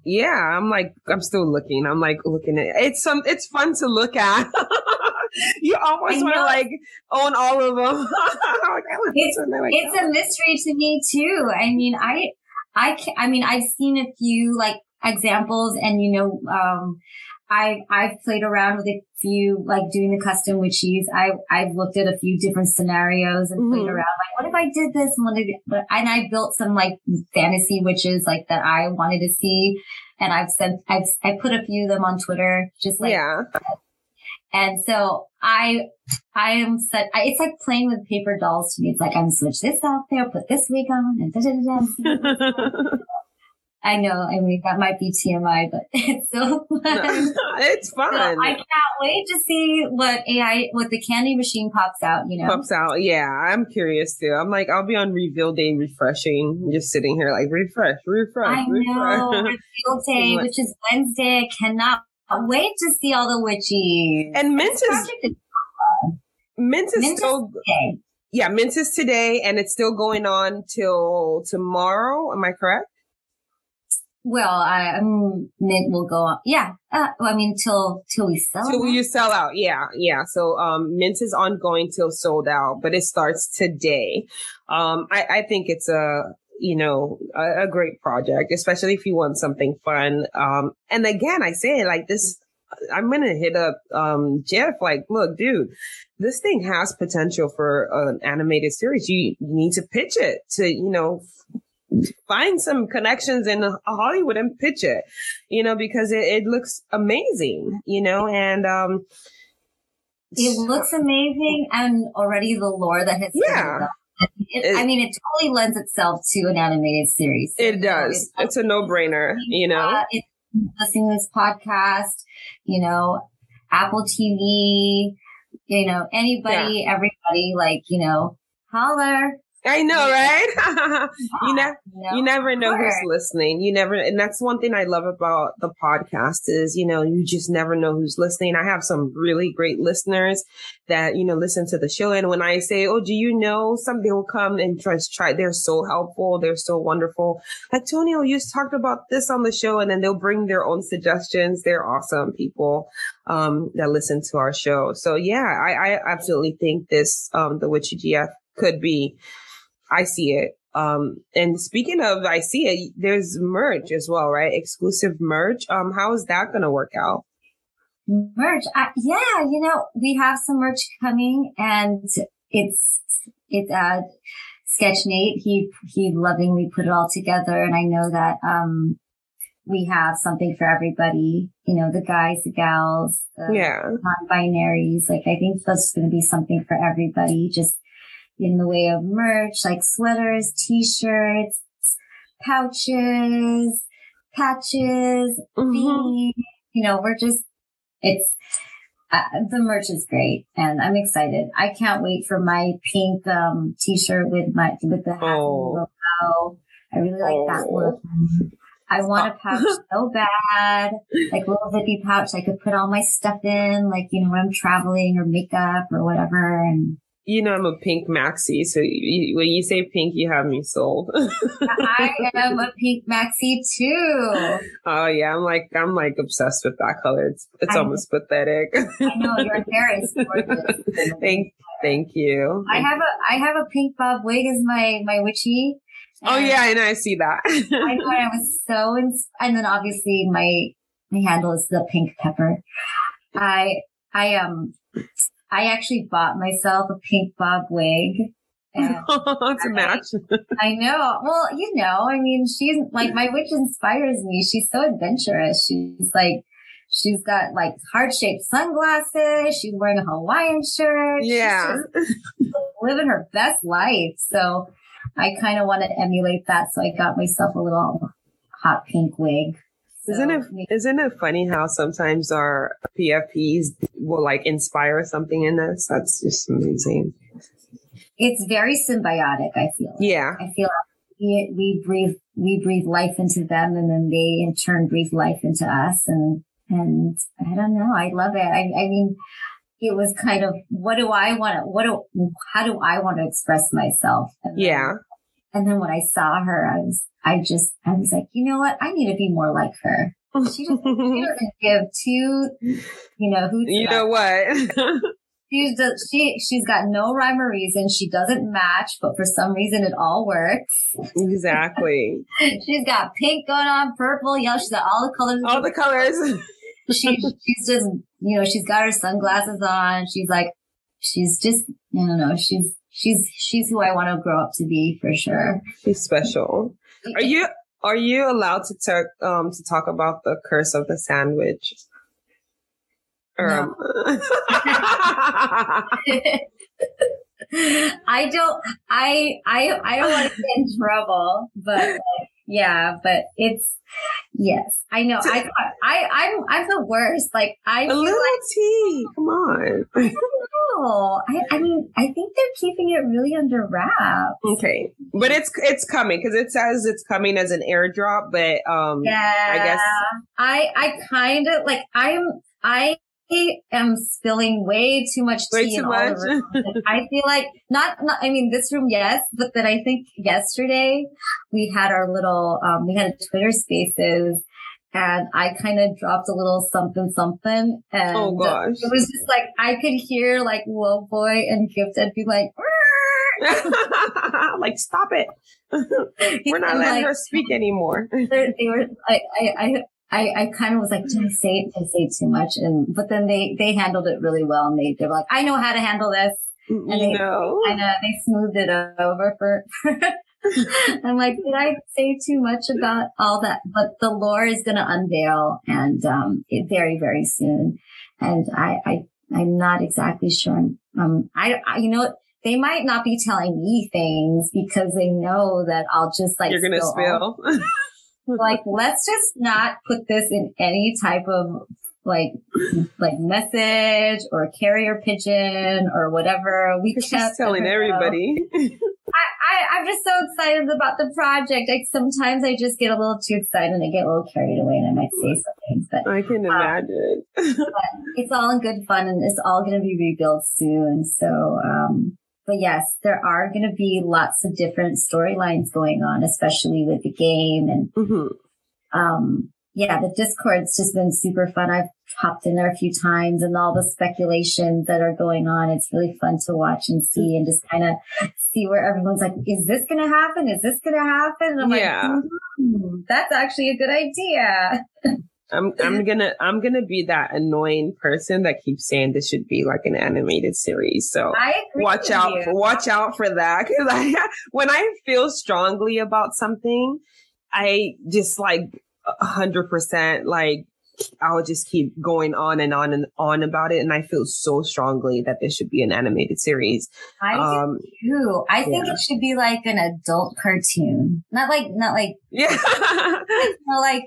yeah, I'm like, I'm still looking. I'm like looking at it's some, it's fun to look at. you almost want to like own all of them. it's, it's a mystery to me too. I mean, I, I, I mean, I've seen a few like examples and, you know, um, I I've played around with a few, like doing the custom witchies. I I've looked at a few different scenarios and mm-hmm. played around. Like, what if I did this? And what if, and I built some like fantasy witches like that I wanted to see, and I've sent I've I put a few of them on Twitter, just like yeah. And so I, I am such, I, it's like playing with paper dolls to me. It's like I'm switch this out there, put this wig on, and da da da da. I know. I mean, that might be TMI, but it's so fun. it's fun. So I can't wait to see what AI, what the candy machine pops out, you know? Pops out. Yeah. I'm curious too. I'm like, I'll be on reveal day refreshing, just sitting here like refresh, refresh, I refresh. know. reveal day, which is Wednesday. I cannot wait to see all the witchies. And Mint is, Mint is Mint still, is yeah, Mint is today and it's still going on till tomorrow. Am I correct? Well, I um, Mint will go on. Yeah. Uh, I mean, till, till we sell Till you sell out. Yeah. Yeah. So, um, Mint is ongoing till sold out, but it starts today. Um, I, I think it's a, you know, a, a, great project, especially if you want something fun. Um, and again, I say like this, I'm going to hit up, um, Jeff, like, look, dude, this thing has potential for an animated series. You, you need to pitch it to, you know, find some connections in Hollywood and pitch it, you know, because it, it looks amazing, you know, and, um, it looks amazing and already the lore that has yeah it, I mean, it totally lends itself to an animated series. So, it does. Know, it's, it's, a no brainer, you know. it's listening to this podcast, you know, Apple TV, you know, anybody, yeah. everybody, like, you know, holler. I know, right? you never, no, you never know who's listening. You never, and that's one thing I love about the podcast is, you know, you just never know who's listening. I have some really great listeners that, you know, listen to the show. And when I say, Oh, do you know something will come and just try, they're so helpful. They're so wonderful. Like Tonio, you just talked about this on the show and then they'll bring their own suggestions. They're awesome people, um, that listen to our show. So yeah, I, I absolutely think this, um, the Witchy GF could be I see it. Um, and speaking of, I see it, there's merch as well, right? Exclusive merch. Um, how is that going to work out? Merch. Uh, yeah, you know, we have some merch coming and it's, it's, uh, Sketchnate. He, he lovingly put it all together. And I know that, um, we have something for everybody, you know, the guys, the gals, the yeah. non-binaries. Like, I think that's going to be something for everybody. Just, in the way of merch, like sweaters, t-shirts, pouches, patches, mm-hmm. you know, we're just, it's, uh, the merch is great and I'm excited. I can't wait for my pink, um, t-shirt with my, with the oh. logo. I really like oh. that one. I want a pouch so bad, like a little zippy pouch I could put all my stuff in, like, you know, when I'm traveling or makeup or whatever. And you know I'm a pink maxi, so you, when you say pink, you have me sold. I am a pink maxi too. Oh yeah, I'm like I'm like obsessed with that color. It's it's I almost know. pathetic. I know your hair is gorgeous. thank thank you. I have a I have a pink bob wig as my my witchy. Oh yeah, and I see that. I thought I was so ins- and then obviously my my handle is the pink pepper. I I um I actually bought myself a pink bob wig. It's a match. I know. Well, you know, I mean, she's like my witch inspires me. She's so adventurous. She's like, she's got like heart shaped sunglasses. She's wearing a Hawaiian shirt. Yeah, living her best life. So I kind of want to emulate that. So I got myself a little hot pink wig. So, isn't it isn't it funny how sometimes our PFPs will like inspire something in us? That's just amazing. It's very symbiotic. I feel. Yeah. I feel we, we breathe we breathe life into them, and then they in turn breathe life into us. And and I don't know. I love it. I, I mean, it was kind of what do I want to what do how do I want to express myself? And yeah. And then when I saw her, I was I just, I was like, you know what? I need to be more like her. She doesn't, she doesn't give two, you know, who's You know what? she's just, she, she's got no rhyme or reason. She doesn't match, but for some reason it all works. Exactly. she's got pink going on, purple, yellow. She's got all the colors. All the colors. she she's just you know she's got her sunglasses on. She's like she's just I don't know. She's she's she's who I want to grow up to be for sure. She's special. Are you are you allowed to talk um to talk about the curse of the sandwich? No. I don't I I I don't want to get in trouble, but yeah, but it's yes, I know. I I I'm I'm the worst. Like I a little like, tea. Come on. No, I, I mean, I think they're keeping it really under wraps. Okay, but it's it's coming because it says it's coming as an airdrop. But um, yeah, I guess I I kind of like I'm I am spilling way too much Way tea too in all much. the rooms. I feel like not, not, I mean, this room, yes, but then I think yesterday we had our little, um, we had a Twitter spaces and I kind of dropped a little something, something. Oh, and Oh, gosh. it was just like, I could hear like Will Boy and Gifted be like, like stop it. We're not And, letting like, her speak anymore. they're- were I I I I, kind of was like, did I say did I say too much? And but then they they handled it really well, and they they were like, I know how to handle this. You they- know. Kind of they smoothed it over for. I'm like, did I say too much about all that? But the lore is going to unveil and um, it very very soon, and I I I'm not exactly sure. Um, I, I you know. They might not be telling me things because they know that I'll just like You're gonna spill spill. like let's just not put this in any type of like like message or carrier pigeon or whatever we She's kept telling everybody. I, I'm just so excited about the project. Like sometimes I just get a little too excited and I get a little carried away and I might say something, but I can imagine. it's all in good fun and it's all going to be rebuilt soon. So, um, but yes, there are going to be lots of different storylines going on, especially with the game and Mhm. um yeah the discord's just been super fun i've hopped in there a few times and all the speculations that are going on it's really fun to watch and see and just kind of see where everyone's like is this gonna happen is this gonna happen and i'm Yeah. like "Hmm, that's actually a good idea I'm I'm gonna I'm gonna be that annoying person that keeps saying this should be like an animated series. So i agree watch out you. watch out for that because I when I feel strongly about something, I just like a hundred percent like I'll just keep going on and on and on about it, and I feel so strongly that this should be an animated series. i do Um, too. I think yeah. it should be like an adult cartoon. Not like not like yeah, like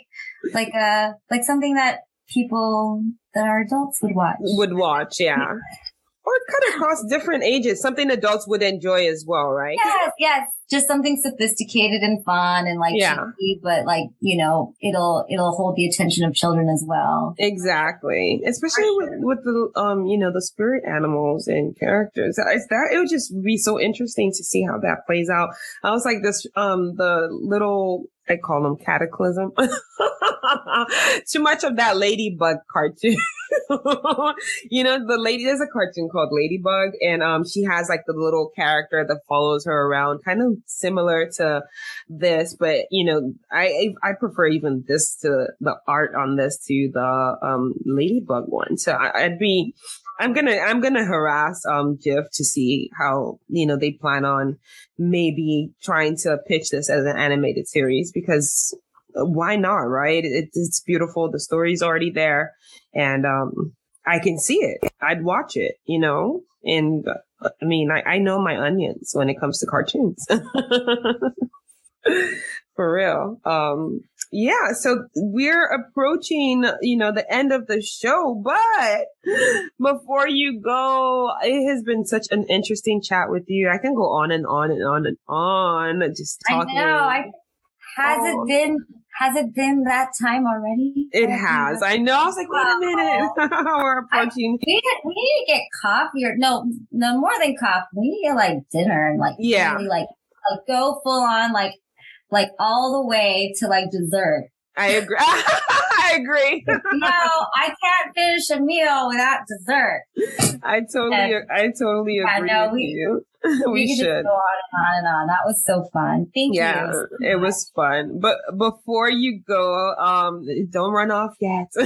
like uh like something that people that are adults would watch. Would watch, yeah, or cut across different ages, something adults would enjoy as well, right? Yes, yes. Just something sophisticated and fun and like Yeah. cheeky, but like, you know, it'll it'll hold the attention of children as well. Exactly, especially with with the um you know the spirit animals and characters. It's that it would just be so interesting to see how that plays out. I was like this um the little I call them cataclysm. Too much of that ladybug cartoon. you know the lady there's a cartoon called Ladybug and um she has like the little character that follows her around, kind of similar to this, but you know I I prefer even this to the art on this to the um ladybug one. So I, I'd be I'm gonna I'm gonna harass um Jeff to see how you know they plan on maybe trying to pitch this as an animated series because why not right? It, it's beautiful. The story's already there. And um I can see it. I'd watch it you know? And uh, I mean I, I know my onions when it comes to cartoons. For real. Um yeah so we're approaching you know the end of the show but before you go it has been such an interesting chat with you. I can go on and on and on and on just talking I know. I has Oh. it been has it been that time already? it has i know i was like wait a minute we're approaching We need, we need to get coffee or no, no more than coffee. We need to get like dinner and like Yeah. really, like like go full on like like all the way to like dessert. I agree i agree no, I can't finish a meal without dessert. i totally i totally Yeah, agree no, with we- you we we should just go on and on and on. That was so fun. Thank yeah, you. it was fun. But before you go, um, don't run off yet.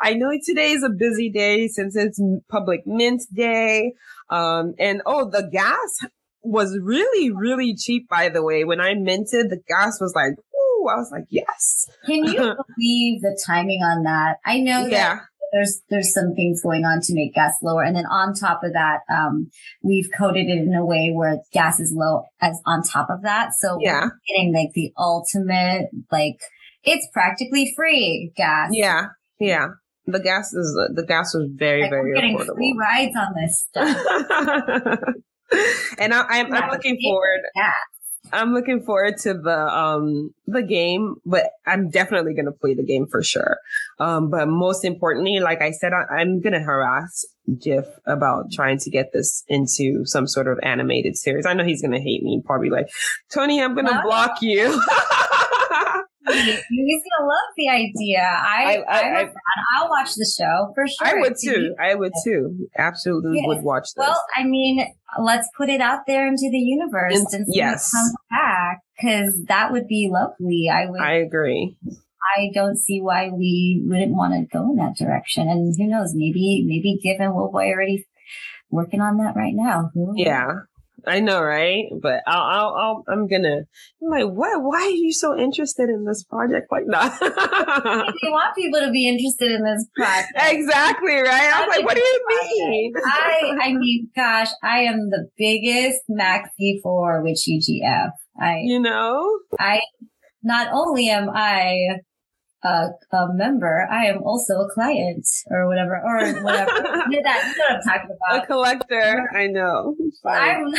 I know today is a busy day since it's public mint day. Um, and oh, the gas was really, really cheap, by the way. When I minted, the gas was like, I was like, yes. Can you believe the timing on that? I know yeah. that there's there's some things going on to make gas lower, and then on top of that, um, we've coded it in a way where gas is low as on top of that. So yeah, getting like the ultimate like it's practically free gas. Yeah, yeah. The gas is the gas was very like, very we're getting affordable. free rides on this stuff. and I, am I'm, I'm looking forward. I'm looking forward to the um the game, but I'm definitely gonna play the game for sure. Um, but most importantly, like I said, I, am gonna harass Jiff about trying to get this into some sort of animated series. I know he's gonna hate me, probably like, Tony, I'm gonna block you. He's gonna love the idea. I, I, I, will watch the show for sure. I would too. I would too. Absolutely yes. would watch this. Well, I mean, let's put it out there into the universe and, yes. comes back because that would be lovely. I would. I agree. I don't see why we wouldn't want to go in that direction. And who knows? Maybe, maybe given Will Boy already working on that right now. Yeah. I know, right? But I'll, I'll, I'll I'm gonna. I'm like, what? Why are you so interested in this project like that? you want people to be interested in this project. Exactly, right? I'm like, what do you mean? I, I mean, gosh, I am the biggest maxi for Witchy GF. I, you know, I not only am I a, a member, I am also a client or whatever, or whatever. you, know that, you know what I'm talking about. A collector. I know. I'm,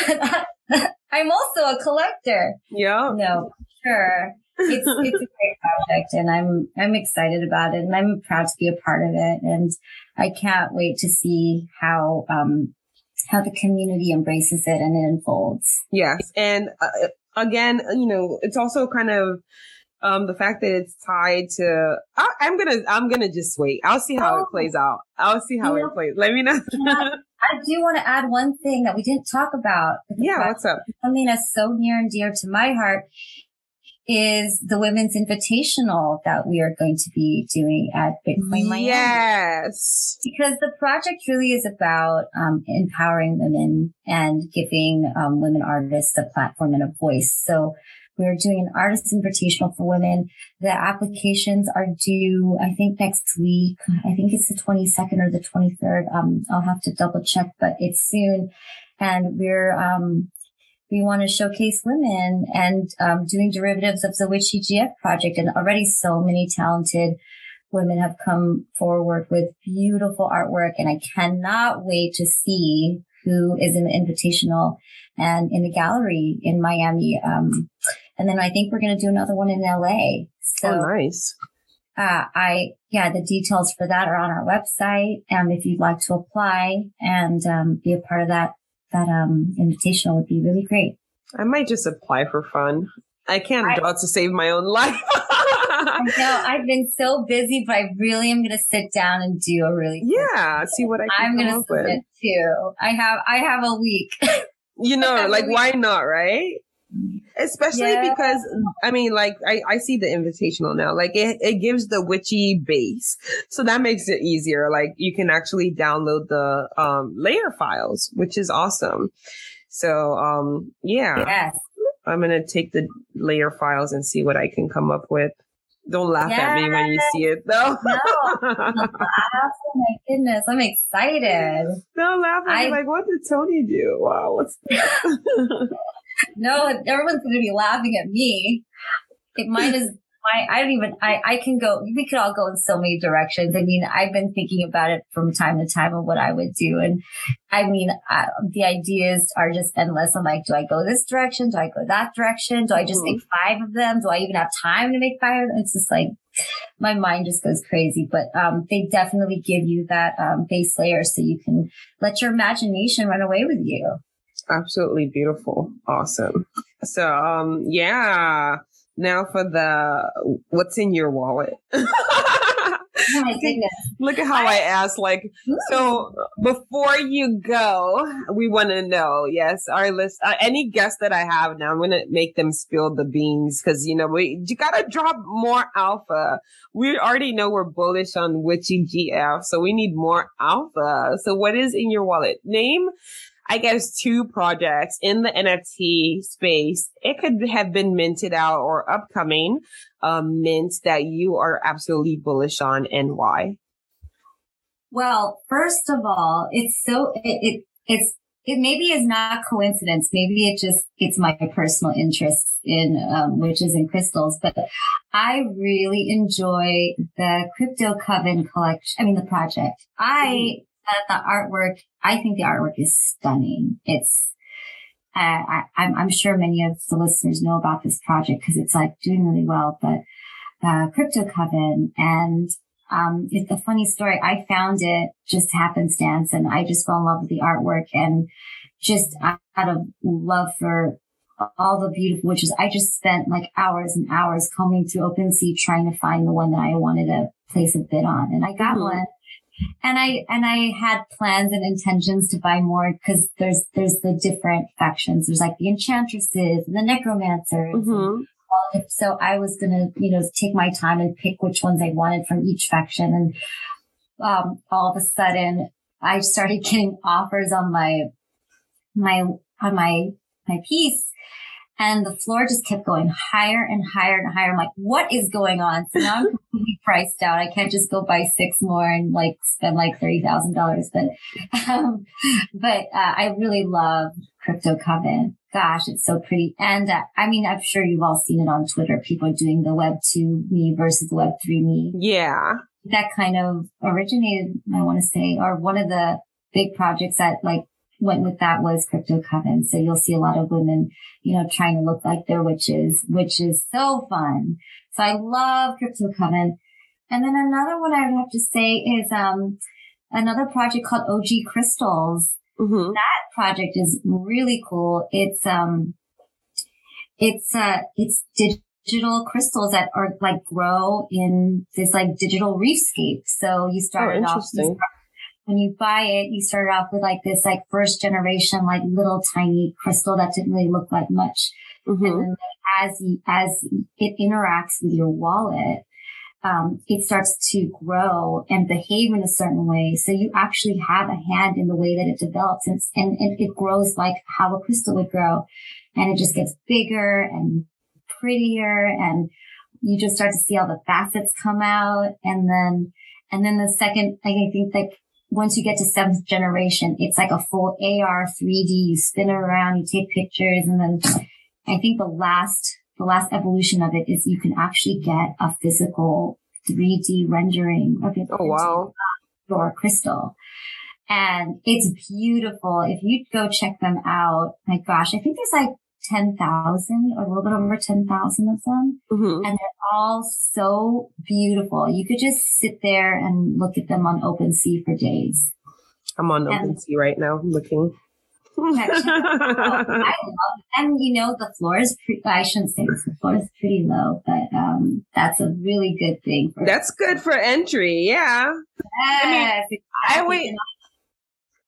I'm also a collector. Yeah. No, sure. It's, it's a great project and I'm, I'm excited about it and I'm proud to be a part of it. And I can't wait to see how, um, how the community embraces it and it unfolds. Yes. And uh, again, you know, it's also kind of, um, the fact that it's tied to, I, am gonna, I'm gonna just wait. I'll see how oh. it plays out. I'll see how it plays. Let me know. I, I do want to add one thing that we didn't talk about. Yeah, what's up? Something that's so near and dear to my heart is the Women's Invitational that we are going to be doing at Bitcoin Miami. Yes. Because the project really is about um, empowering women and giving um, women artists a platform and a voice. So we're doing an artist invitational for women. The applications are due, I think next week. I think it's the 22nd or the 23rd. Um, I'll have to double check, but it's soon. And we're, um, we want to showcase women and um, doing derivatives of the Witchy GF project. And already so many talented women have come forward with beautiful artwork. And I cannot wait to see who is in the invitational and in the gallery in Miami. Um, and then I think we're going to do another one in LA. So, oh, nice. Uh, I, yeah, the details for that are on our website. And if you'd like to apply and, um, be a part of that, that, um, invitation would be really great. I might just apply for fun. I can't I, draw to save my own life. I know I've been so busy, but I really am going to sit down and do a really yeah. See what I can I'm going to submit too. I have I have a week. You know, like why not, right? Especially yeah. because I mean, like I, I see the invitational now. Like it, it gives the witchy base. So that makes it easier. Like you can actually download the um layer files, which is awesome. So um yeah. Yes. I'm gonna take the layer files and see what I can come up with. Don't laugh yes. at me when you see it though. no. Oh my goodness, I'm excited. Don't laugh at I, me like, what did Tony do? Wow, what's No, everyone's gonna be laughing at me. It might as I, I don't even, I, I can go, we could all go in so many directions. I mean, I've been thinking about it from time to time of what I would do. And I mean, I, the ideas are just endless. I'm like, do I go this direction? Do I go that direction? Do I just mm-hmm. make five of them? Do I even have time to make five of them? It's just like, my mind just goes crazy, but, um, they definitely give you that, um, base layer so you can let your imagination run away with you. Absolutely beautiful. Awesome. So, um, yeah now for the what's in your wallet. Oh my goodness. Look at how I, I asked. Like, Ooh. so before you go, we want to know. Yes, our list. Uh, any guest that I have now, I'm gonna make them spill the beans because you know we you gotta drop more alpha. We already know we're bullish on Witchy GF, so we need more alpha. So, what is in your wallet? Name I guess, two projects in the NFT space. It could have been minted out or upcoming um, mints that you are absolutely bullish on and why. Well, first of all, it's so, it, it it's, it maybe is not coincidence. Maybe it just, it's my personal interest in, um, witches and crystals, but I really enjoy the Crypto Coven collection. I mean, the project. I, mm the artwork, I think the artwork is stunning. It's, uh, I, I'm, I'm sure many of the listeners know about this project because it's like doing really well, but, uh, Crypto Coven and, um, it's a funny story. I found it just happenstance and I just fell in love with the artwork and just out of love for all the beautiful witches. I just spent like hours and hours combing through OpenSea trying to find the one that I wanted to place a bid on. And I got mm-hmm. one and I, and I had plans and intentions to buy more because there's, there's the different factions. There's like the enchantresses and the necromancers. Mm-hmm. And so I was going to, you know, take my time and pick which ones I wanted from each faction. And, um, all of a sudden I started getting offers on my, my, on my, my piece and the floor just kept going higher and higher and higher. I'm like, what is going on? So now I'm completely priced out. I can't just go buy six more and like spend like $30,000. But, um, but, uh, I really love Crypto Coven. Gosh, it's so pretty. And, uh, I mean, I'm sure you've all seen it on Twitter. People are doing the Web 2 me versus Web 3 me. Yeah. That kind of originated, I want to say, or one of the big projects that like went with that was Crypto Coven. So you'll see a lot of women, you know, trying to look like they're witches, which is so fun. So I love Crypto Coven. And then another one I would have to say is, um, another project called OG Crystals. Mm-hmm. That project is really cool. It's, um, it's, uh, it's digital crystals that are like grow in this like digital reefscape. So you start oh, off, when you buy it, you start off with like this like first generation, like little tiny crystal that didn't really look like much. Mm-hmm. And then as you, as it interacts with your wallet, um, it starts to grow and behave in a certain way. So you actually have a hand in the way that it develops and, and, and it grows like how a crystal would grow. And it just gets bigger and prettier and you just start to see all the facets come out. And then, and then the second, like, I think like once you get to seventh generation, it's like a full AR 3D. You spin it around, you take pictures, and then I think the last the last evolution of it is you can actually get a physical 3D rendering of it. Oh wow! Your crystal. And it's beautiful. If you go check them out, my gosh, I think there's like 10,000 or a little bit over 10,000 of them. Mm-hmm. And they're all so beautiful. You could just sit there and look at them on OpenSea for days. I'm on OpenSea right now looking. I love and you know the floor is pretty I shouldn't say this, the floor is pretty low, but um that's a really good thing That's good for entry, yeah. Yes, I mean, exactly. I always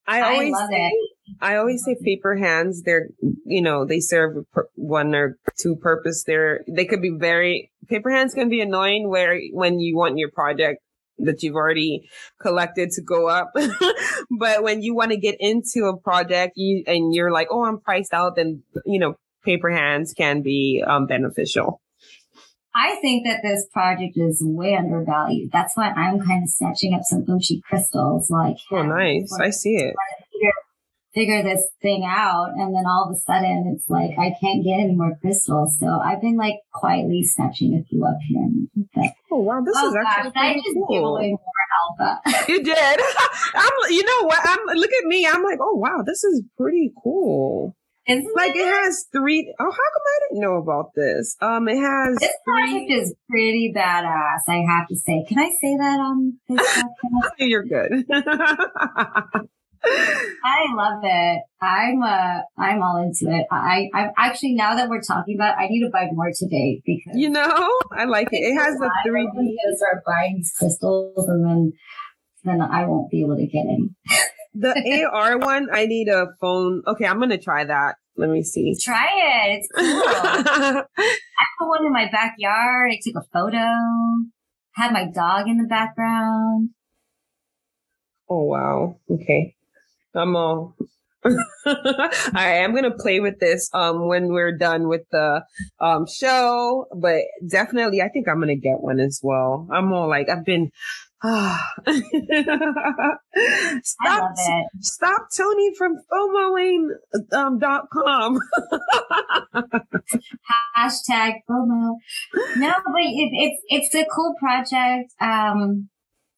I always I say, it. I always say paper hands. They're, you know, they serve one or two purpose. They're, they could be very, paper hands can be annoying where when you want your project that you've already collected to go up. but when you want to get into a project you, and you're like, oh, I'm priced out, then, you know, paper hands can be um, beneficial. I think that this project is way undervalued. That's why I'm kind of snatching up some Gucci crystals. Like, oh, nice. I see it figure this thing out. And then all of a sudden it's like, I can't get any more crystals. So I've been like quietly snatching a few up here. But, oh, wow. This oh, is actually gosh, I just cool. away more alpha. you did. I'm, you know what? I'm, look at me. I'm like, oh, wow, this is pretty cool. Isn't like it? it? has three. Oh, how come I didn't know about this? Um, it has. This three, project is pretty badass. I have to say. Can I say that on this podcast? You're good. I love it. I'm uh I'm all into it. I I actually now that we're talking about, it, I need to buy more today because you know I like it. It has the three. I'm gonna start buying these crystals, and then then I won't be able to get any. the AR one, I need a phone. Okay, I'm gonna try that. Let me see. Try it. It's cool. I put one in my backyard. I took a photo. Had my dog in the background. Oh wow. Okay. I'm all all right, I'm gonna play with this um when we're done with the um show, but definitely I think I'm gonna get one as well. I'm all like I've been stop, stop Tony from FOMOing um, dot com. Hashtag FOMO. No, but it, it's it's a cool project. Um,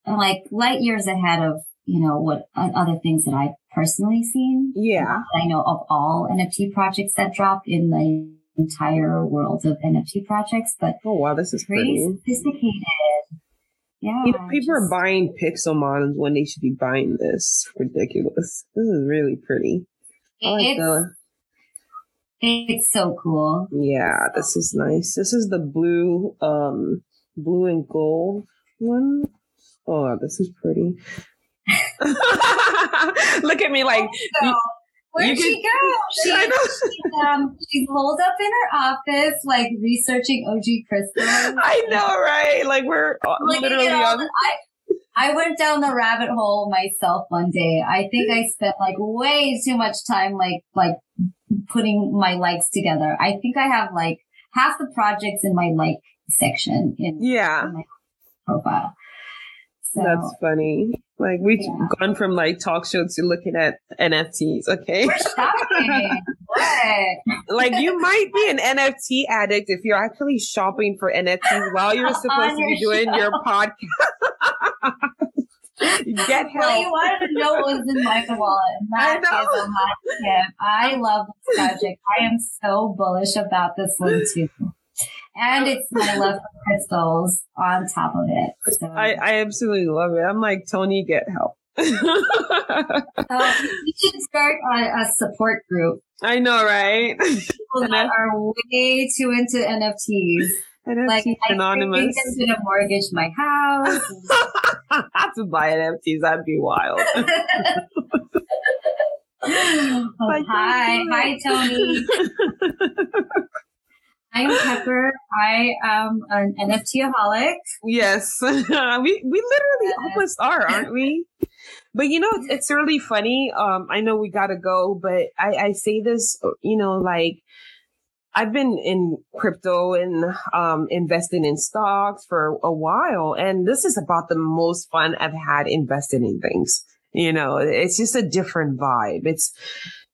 like light years ahead of you know what other things that I've personally seen. Yeah, I know of all NFT projects that drop in the entire world of NFT projects. But oh wow, this is pretty, pretty. sophisticated. Yeah. You know, people just, are buying Pixelmons when they should be buying this. Ridiculous. This is really pretty. I like it's, the, it's so cool. Yeah, this is nice. This is the blue, um, blue and gold one. Oh, this is pretty. Look at me like. Where'd she go? She, she's, um, she's holed up in her office, like researching OG crystals. I know, right? Like we're uh, literally on. The, I, I went down the rabbit hole myself one day. I think I spent like way too much time, like like putting my likes together. I think I have like half the projects in my like section in, yeah in my profile. So, That's funny. Like we've yeah. gone from like talk shows to looking at NFTs. Okay. We're shopping. what? Like you might be an NFT addict if you're actually shopping for NFTs while you're supposed to be doing show. your podcast. Get help. Well, you wanted to know what was in my wallet. That I know. is a hot tip. I love this project. I am so bullish about this one too and it's my love for crystals on top of it. So. I, I absolutely love it. I'm like, Tony, get help. uh, you should start a, a, support group. I know, right? People that are way too into NFTs. NFT like, Anonymous. I think I'm gonna mortgage my house. to buy NFTs, that'd be wild. oh, hi, hi, Tony. I'm Pepper. I am an NFT NFTaholic. Yes, we we literally yes. almost are, aren't we? But you know, it's really funny. Um, I know we gotta go, but I, I say this, you know, like I've been in crypto and um, investing in stocks for a while, and this is about the most fun I've had investing in things. You know, it's just a different vibe. It's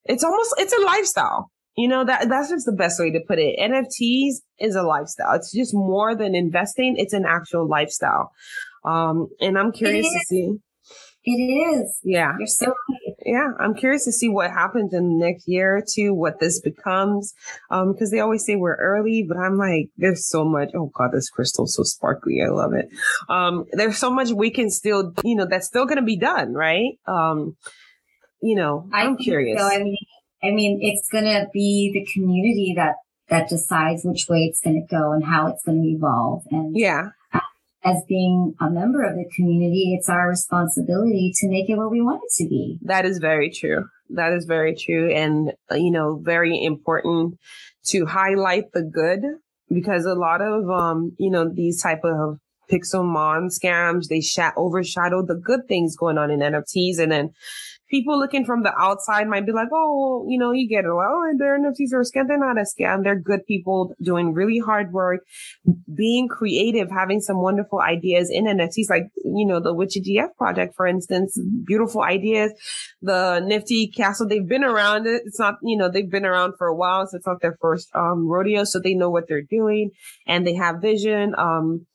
it's almost it's a lifestyle you know, that that's just the best way to put it. NFTs is a lifestyle. It's just more than investing. It's an actual lifestyle. Um, and I'm curious to see. It is. Yeah. You're so right. Yeah. I'm curious to see what happens in the next year or two, what this becomes. Um, cause they always say we're early, but I'm like, there's so much. Oh God, this crystal's so sparkly. I love it. Um, there's so much we can still, you know, that's still going to be done. Right. Um, you know, I'm curious. So. I mean, I mean, it's going to be the community that, that decides which way it's going to go and how it's going to evolve. And yeah, as being a member of the community, it's our responsibility to make it what we want it to be. That is very true. That is very true. And, uh, you know, very important to highlight the good because a lot of, um, you know, these type of Pixelmon scams, they sh- overshadow the good things going on in NFTs. And then people looking from the outside might be like, oh, you know, you get it. Like, oh, their NFTs are a scam. They're not a scam. They're good people doing really hard work, being creative, having some wonderful ideas in NFTs, like, you know, the Witchy GF project, for instance, beautiful ideas. The Nifty Castle, they've been around it. It's not, you know, they've been around for a while. So it's not their first, um, rodeo. So they know what they're doing and they have vision. Um,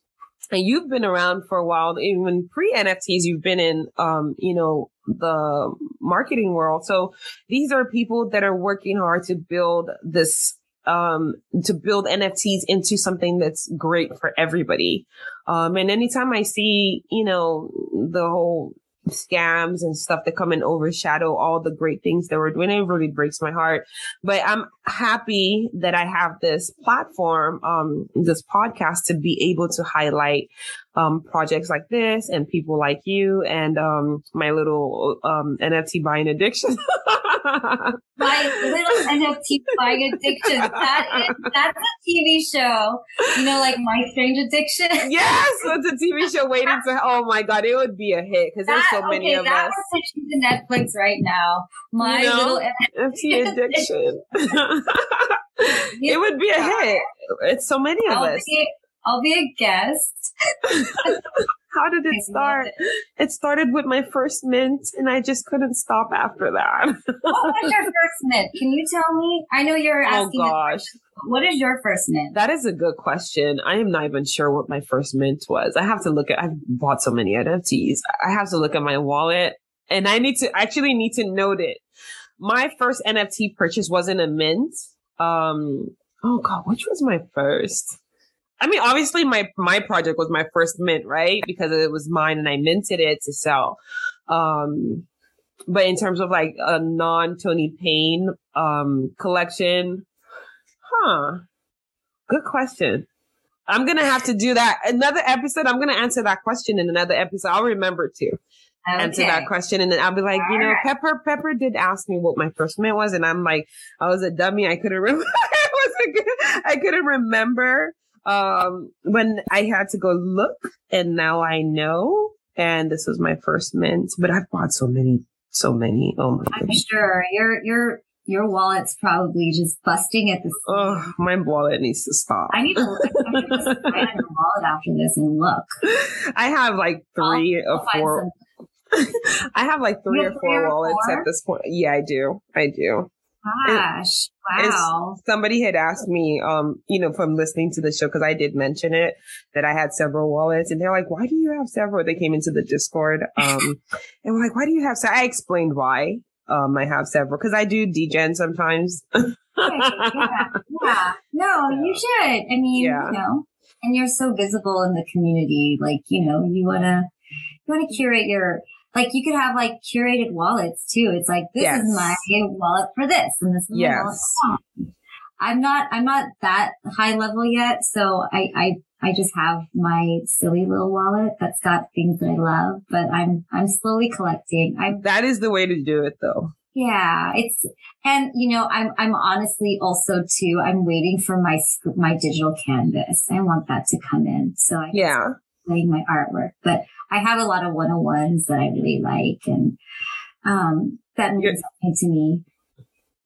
and you've been around for a while, even pre NFTs, you've been in, um, you know, the marketing world. So these are people that are working hard to build this, um, to build NFTs into something that's great for everybody. Um, and anytime I see, you know, the whole scams and stuff that come and overshadow all the great things that we're doing. It really breaks my heart. But I'm happy that I have this platform, um, this podcast to be able to highlight um, projects like this and people like you and um, my little um, NFT buying addiction. my little NFT buying addiction. That is, that's a TV show. You know, like My Strange Addiction. yes, it's a TV show waiting to. Oh my god, it would be a hit because there's so many okay, of that us. That to Netflix right now. My know? little NFT addiction. it would be a hit. It's so many of us. I'll be a guest. How did it start? it. It started with my first mint, and I just couldn't stop after that. What was your first mint? Can you tell me? I know you're oh asking. the gosh. What is your first mint? that is a good question. I am not even sure what my first mint was. I have to look at. I've bought so many NFTs. I have to look at my wallet, and I need to actually need to note it. My first NFT purchase wasn't a mint. Um. Oh god, which was my first? I mean, obviously my my project was my first mint, right? Because it was mine and I minted it to sell. Um, but in terms of like a non Tony Payne um collection, huh? Good question. I'm gonna have to do that another episode. I'm gonna answer that question in another episode. I'll remember to answer that question, and then I'll be like, you know, Alright. Pepper Pepper did ask me what my first mint was, and I'm like, I was a dummy. I couldn't remember. I was a good, I couldn't remember um when I had to go look, and now I know. And this was my first mint, but I've bought so many, so many. Oh my I'm goodness. sure your your your wallet's probably just busting at the. Oh, my wallet needs to stop. I need to look I'm gonna your wallet after this and look. I have like 3 I'll or four. I have like three or four three or wallets four? at this point. Yeah, I do. I do. Gosh, it's- wow. Somebody had asked me, um, you know, from listening to the show, because I did mention it, that I had several wallets. And they're like, why do you have several? They came into the Discord. Um, and we're like, why do you have so I explained why. Um, I have several because I do degen sometimes. yeah, yeah. No, you should. I mean, Yeah. you know, and you're so visible in the community. Like, you know, you wanna you wanna curate your like you could have like curated wallets too. It's like this Yes. is my wallet for this and this is my wallet Yes. I'm not I'm not that high level yet, so I I I just have my silly little wallet that's got things that I love, but I'm I'm slowly collecting. I'm That is the way to do it though. yeah, it's and you know I'm I'm honestly also too I'm waiting for my my digital canvas. I want that to come in so I can Yeah. playing my artwork. But I have a lot of 101s that I really like and um that means You're- something to me.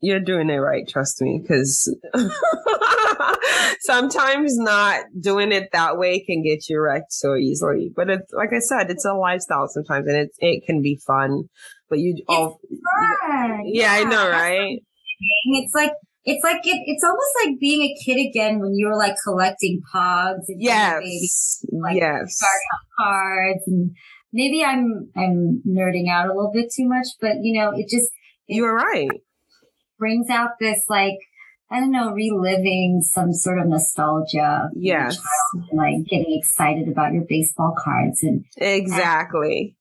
You're doing it right, trust me, because sometimes not doing it that way can get you wrecked so easily. But it's like I said, it's a lifestyle sometimes, and it it can be fun. But you, oh, Fun. yeah, I know, right? It's like it's like it, it's almost like being a kid again when you were like collecting pogs and Yes, like, yes, cards and maybe I'm I'm nerding out a little bit too much, but you know, it just you're right. brings out this like I don't know, reliving some sort of nostalgia. of being a Yes, and, like getting excited about your baseball cards and exactly.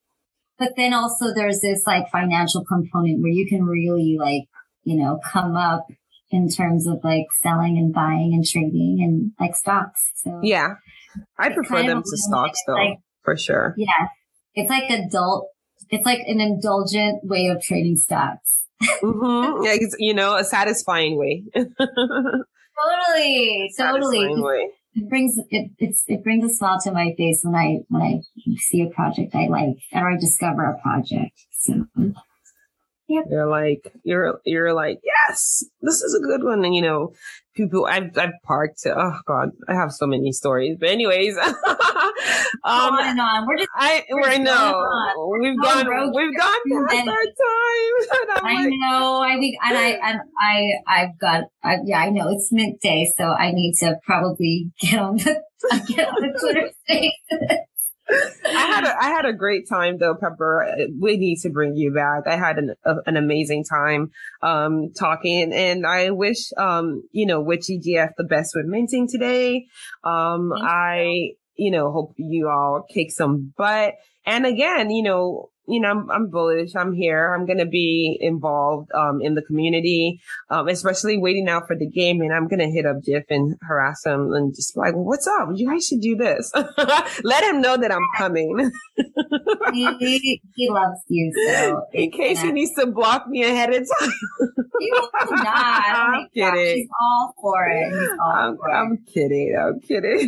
but then also there's this like financial component where you can really like, you know, come up in terms of like selling and buying and trading and like stocks. So Yeah, I prefer them to stocks though, like- for sure. yeah, it's like adult, it's like an indulgent way of trading stocks. hmm You know, a satisfying way. Totally, totally. Way. It brings it it's it brings a smile to my face when I when I see a project I like or I discover a project. So You're like, you're, you're like, yes, this is a good one. And you know, people, I've, I've parked. Oh God, I have so many stories. But anyways, um, on and on. We're just I, we're I know we've gone, road we've gone past our time. And I'm like, know. I think, and I, and I, I've got, I, yeah, I know it's midday, so I need to probably get on the, get on the Twitter space. I had a, I had a great time though, Pepper. We need to bring you back. I had an a, an amazing time um talking, and I wish um you know Witchy GF the best with minting today. Um. I you know hope you all kick some butt. And again, you know, you know, I'm, I'm bullish. I'm here. I'm going to be involved um, in the community, um, especially waiting out for the game. And I'm going to hit up Jeff and harass him and just like, well, what's up? You guys should do this. Let him know that I'm coming. he, he loves you. So in case he needs to block me ahead of time. he will not. I'm kidding. He's all for it. All I'm, for I'm it. kidding. I'm kidding.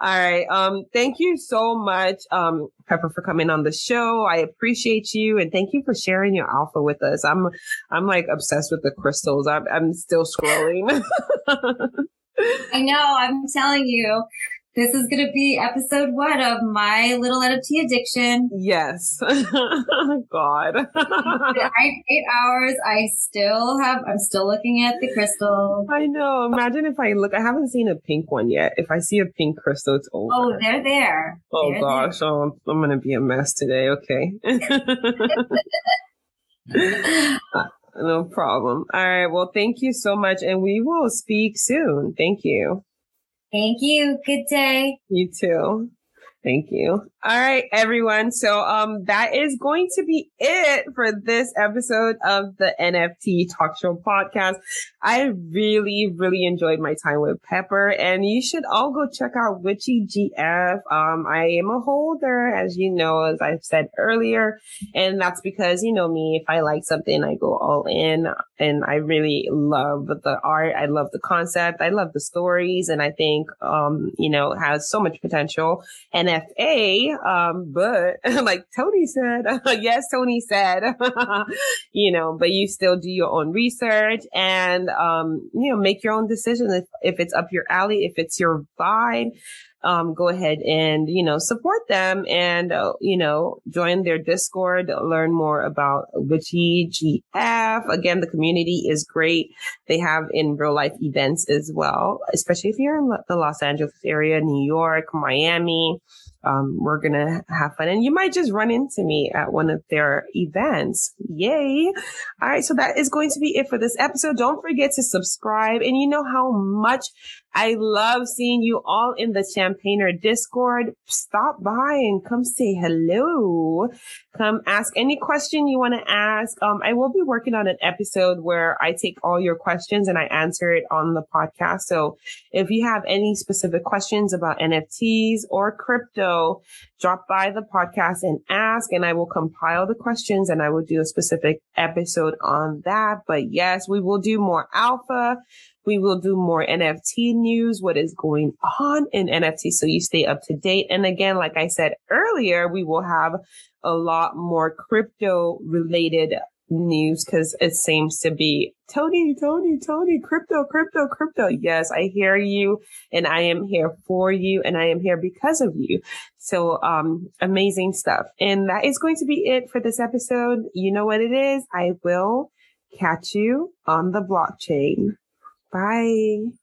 all right. Um, thank you so much, um, Pepper, for coming on the show. I appreciate you and thank you for sharing your alpha with us. I'm, I'm like obsessed with the crystals. I'm, I'm still scrolling. I know. I'm telling you. This is going to be episode one of my little NFT addiction. Yes. Oh my God. eight hours. I still have, I'm still looking at the crystal. I know. Imagine if I look, I haven't seen a pink one yet. If I see a pink crystal, it's over. Oh, they're there. Oh they're gosh. There. Oh, I'm, I'm going to be a mess today. Okay. Uh, no problem. All right. Well, thank you so much. And we will speak soon. Thank you. Thank you. Good day. You too. Thank you. All right, everyone. So, um, that is going to be it for this episode of the NFT Talk Show podcast. I really, really enjoyed my time with Pepper, and you should all go check out Witchy GF. Um, I am a holder, as you know, as I've said earlier, and that's because you know me. If I like something, I go all in, and I really love the art. I love the concept. I love the stories, and I think, um, you know, has so much potential. NFA um, but like Tony said, yes, Tony said, you know, but you still do your own research and, um, you know, make your own decision if, if it's up your alley, if it's your vibe. Um, go ahead and, you know, support them and, uh, you know, join their Discord, learn more about Witchy GF. Again, the community is great. They have in real life events as well, especially if you're in the Los Angeles area, New York, Miami um, we're going to have fun. And you might just run into me at one of their events. Yay. All right. So that is going to be it for this episode. Don't forget to subscribe. And you know how much I love seeing you all in the Champagner Discord. Stop by and come say hello. Come ask any question you want to ask. Um, I will be working on an episode where I take all your questions and I answer it on the podcast. So if you have any specific questions about NFTs or crypto, drop by the podcast and ask, and I will compile the questions and I will do a specific episode on that. But yes, we will do more alpha. We will do more NFT news, what is going on in NFT so you stay up to date. And again, like I said earlier, we will have a lot more crypto related news because it seems to be Tony, Tony, Tony, crypto, crypto, crypto. Yes, I hear you and I am here for you and I am here because of you. So, um, amazing stuff. And that is going to be it for this episode. You know what it is? I will catch you on the blockchain. Bye.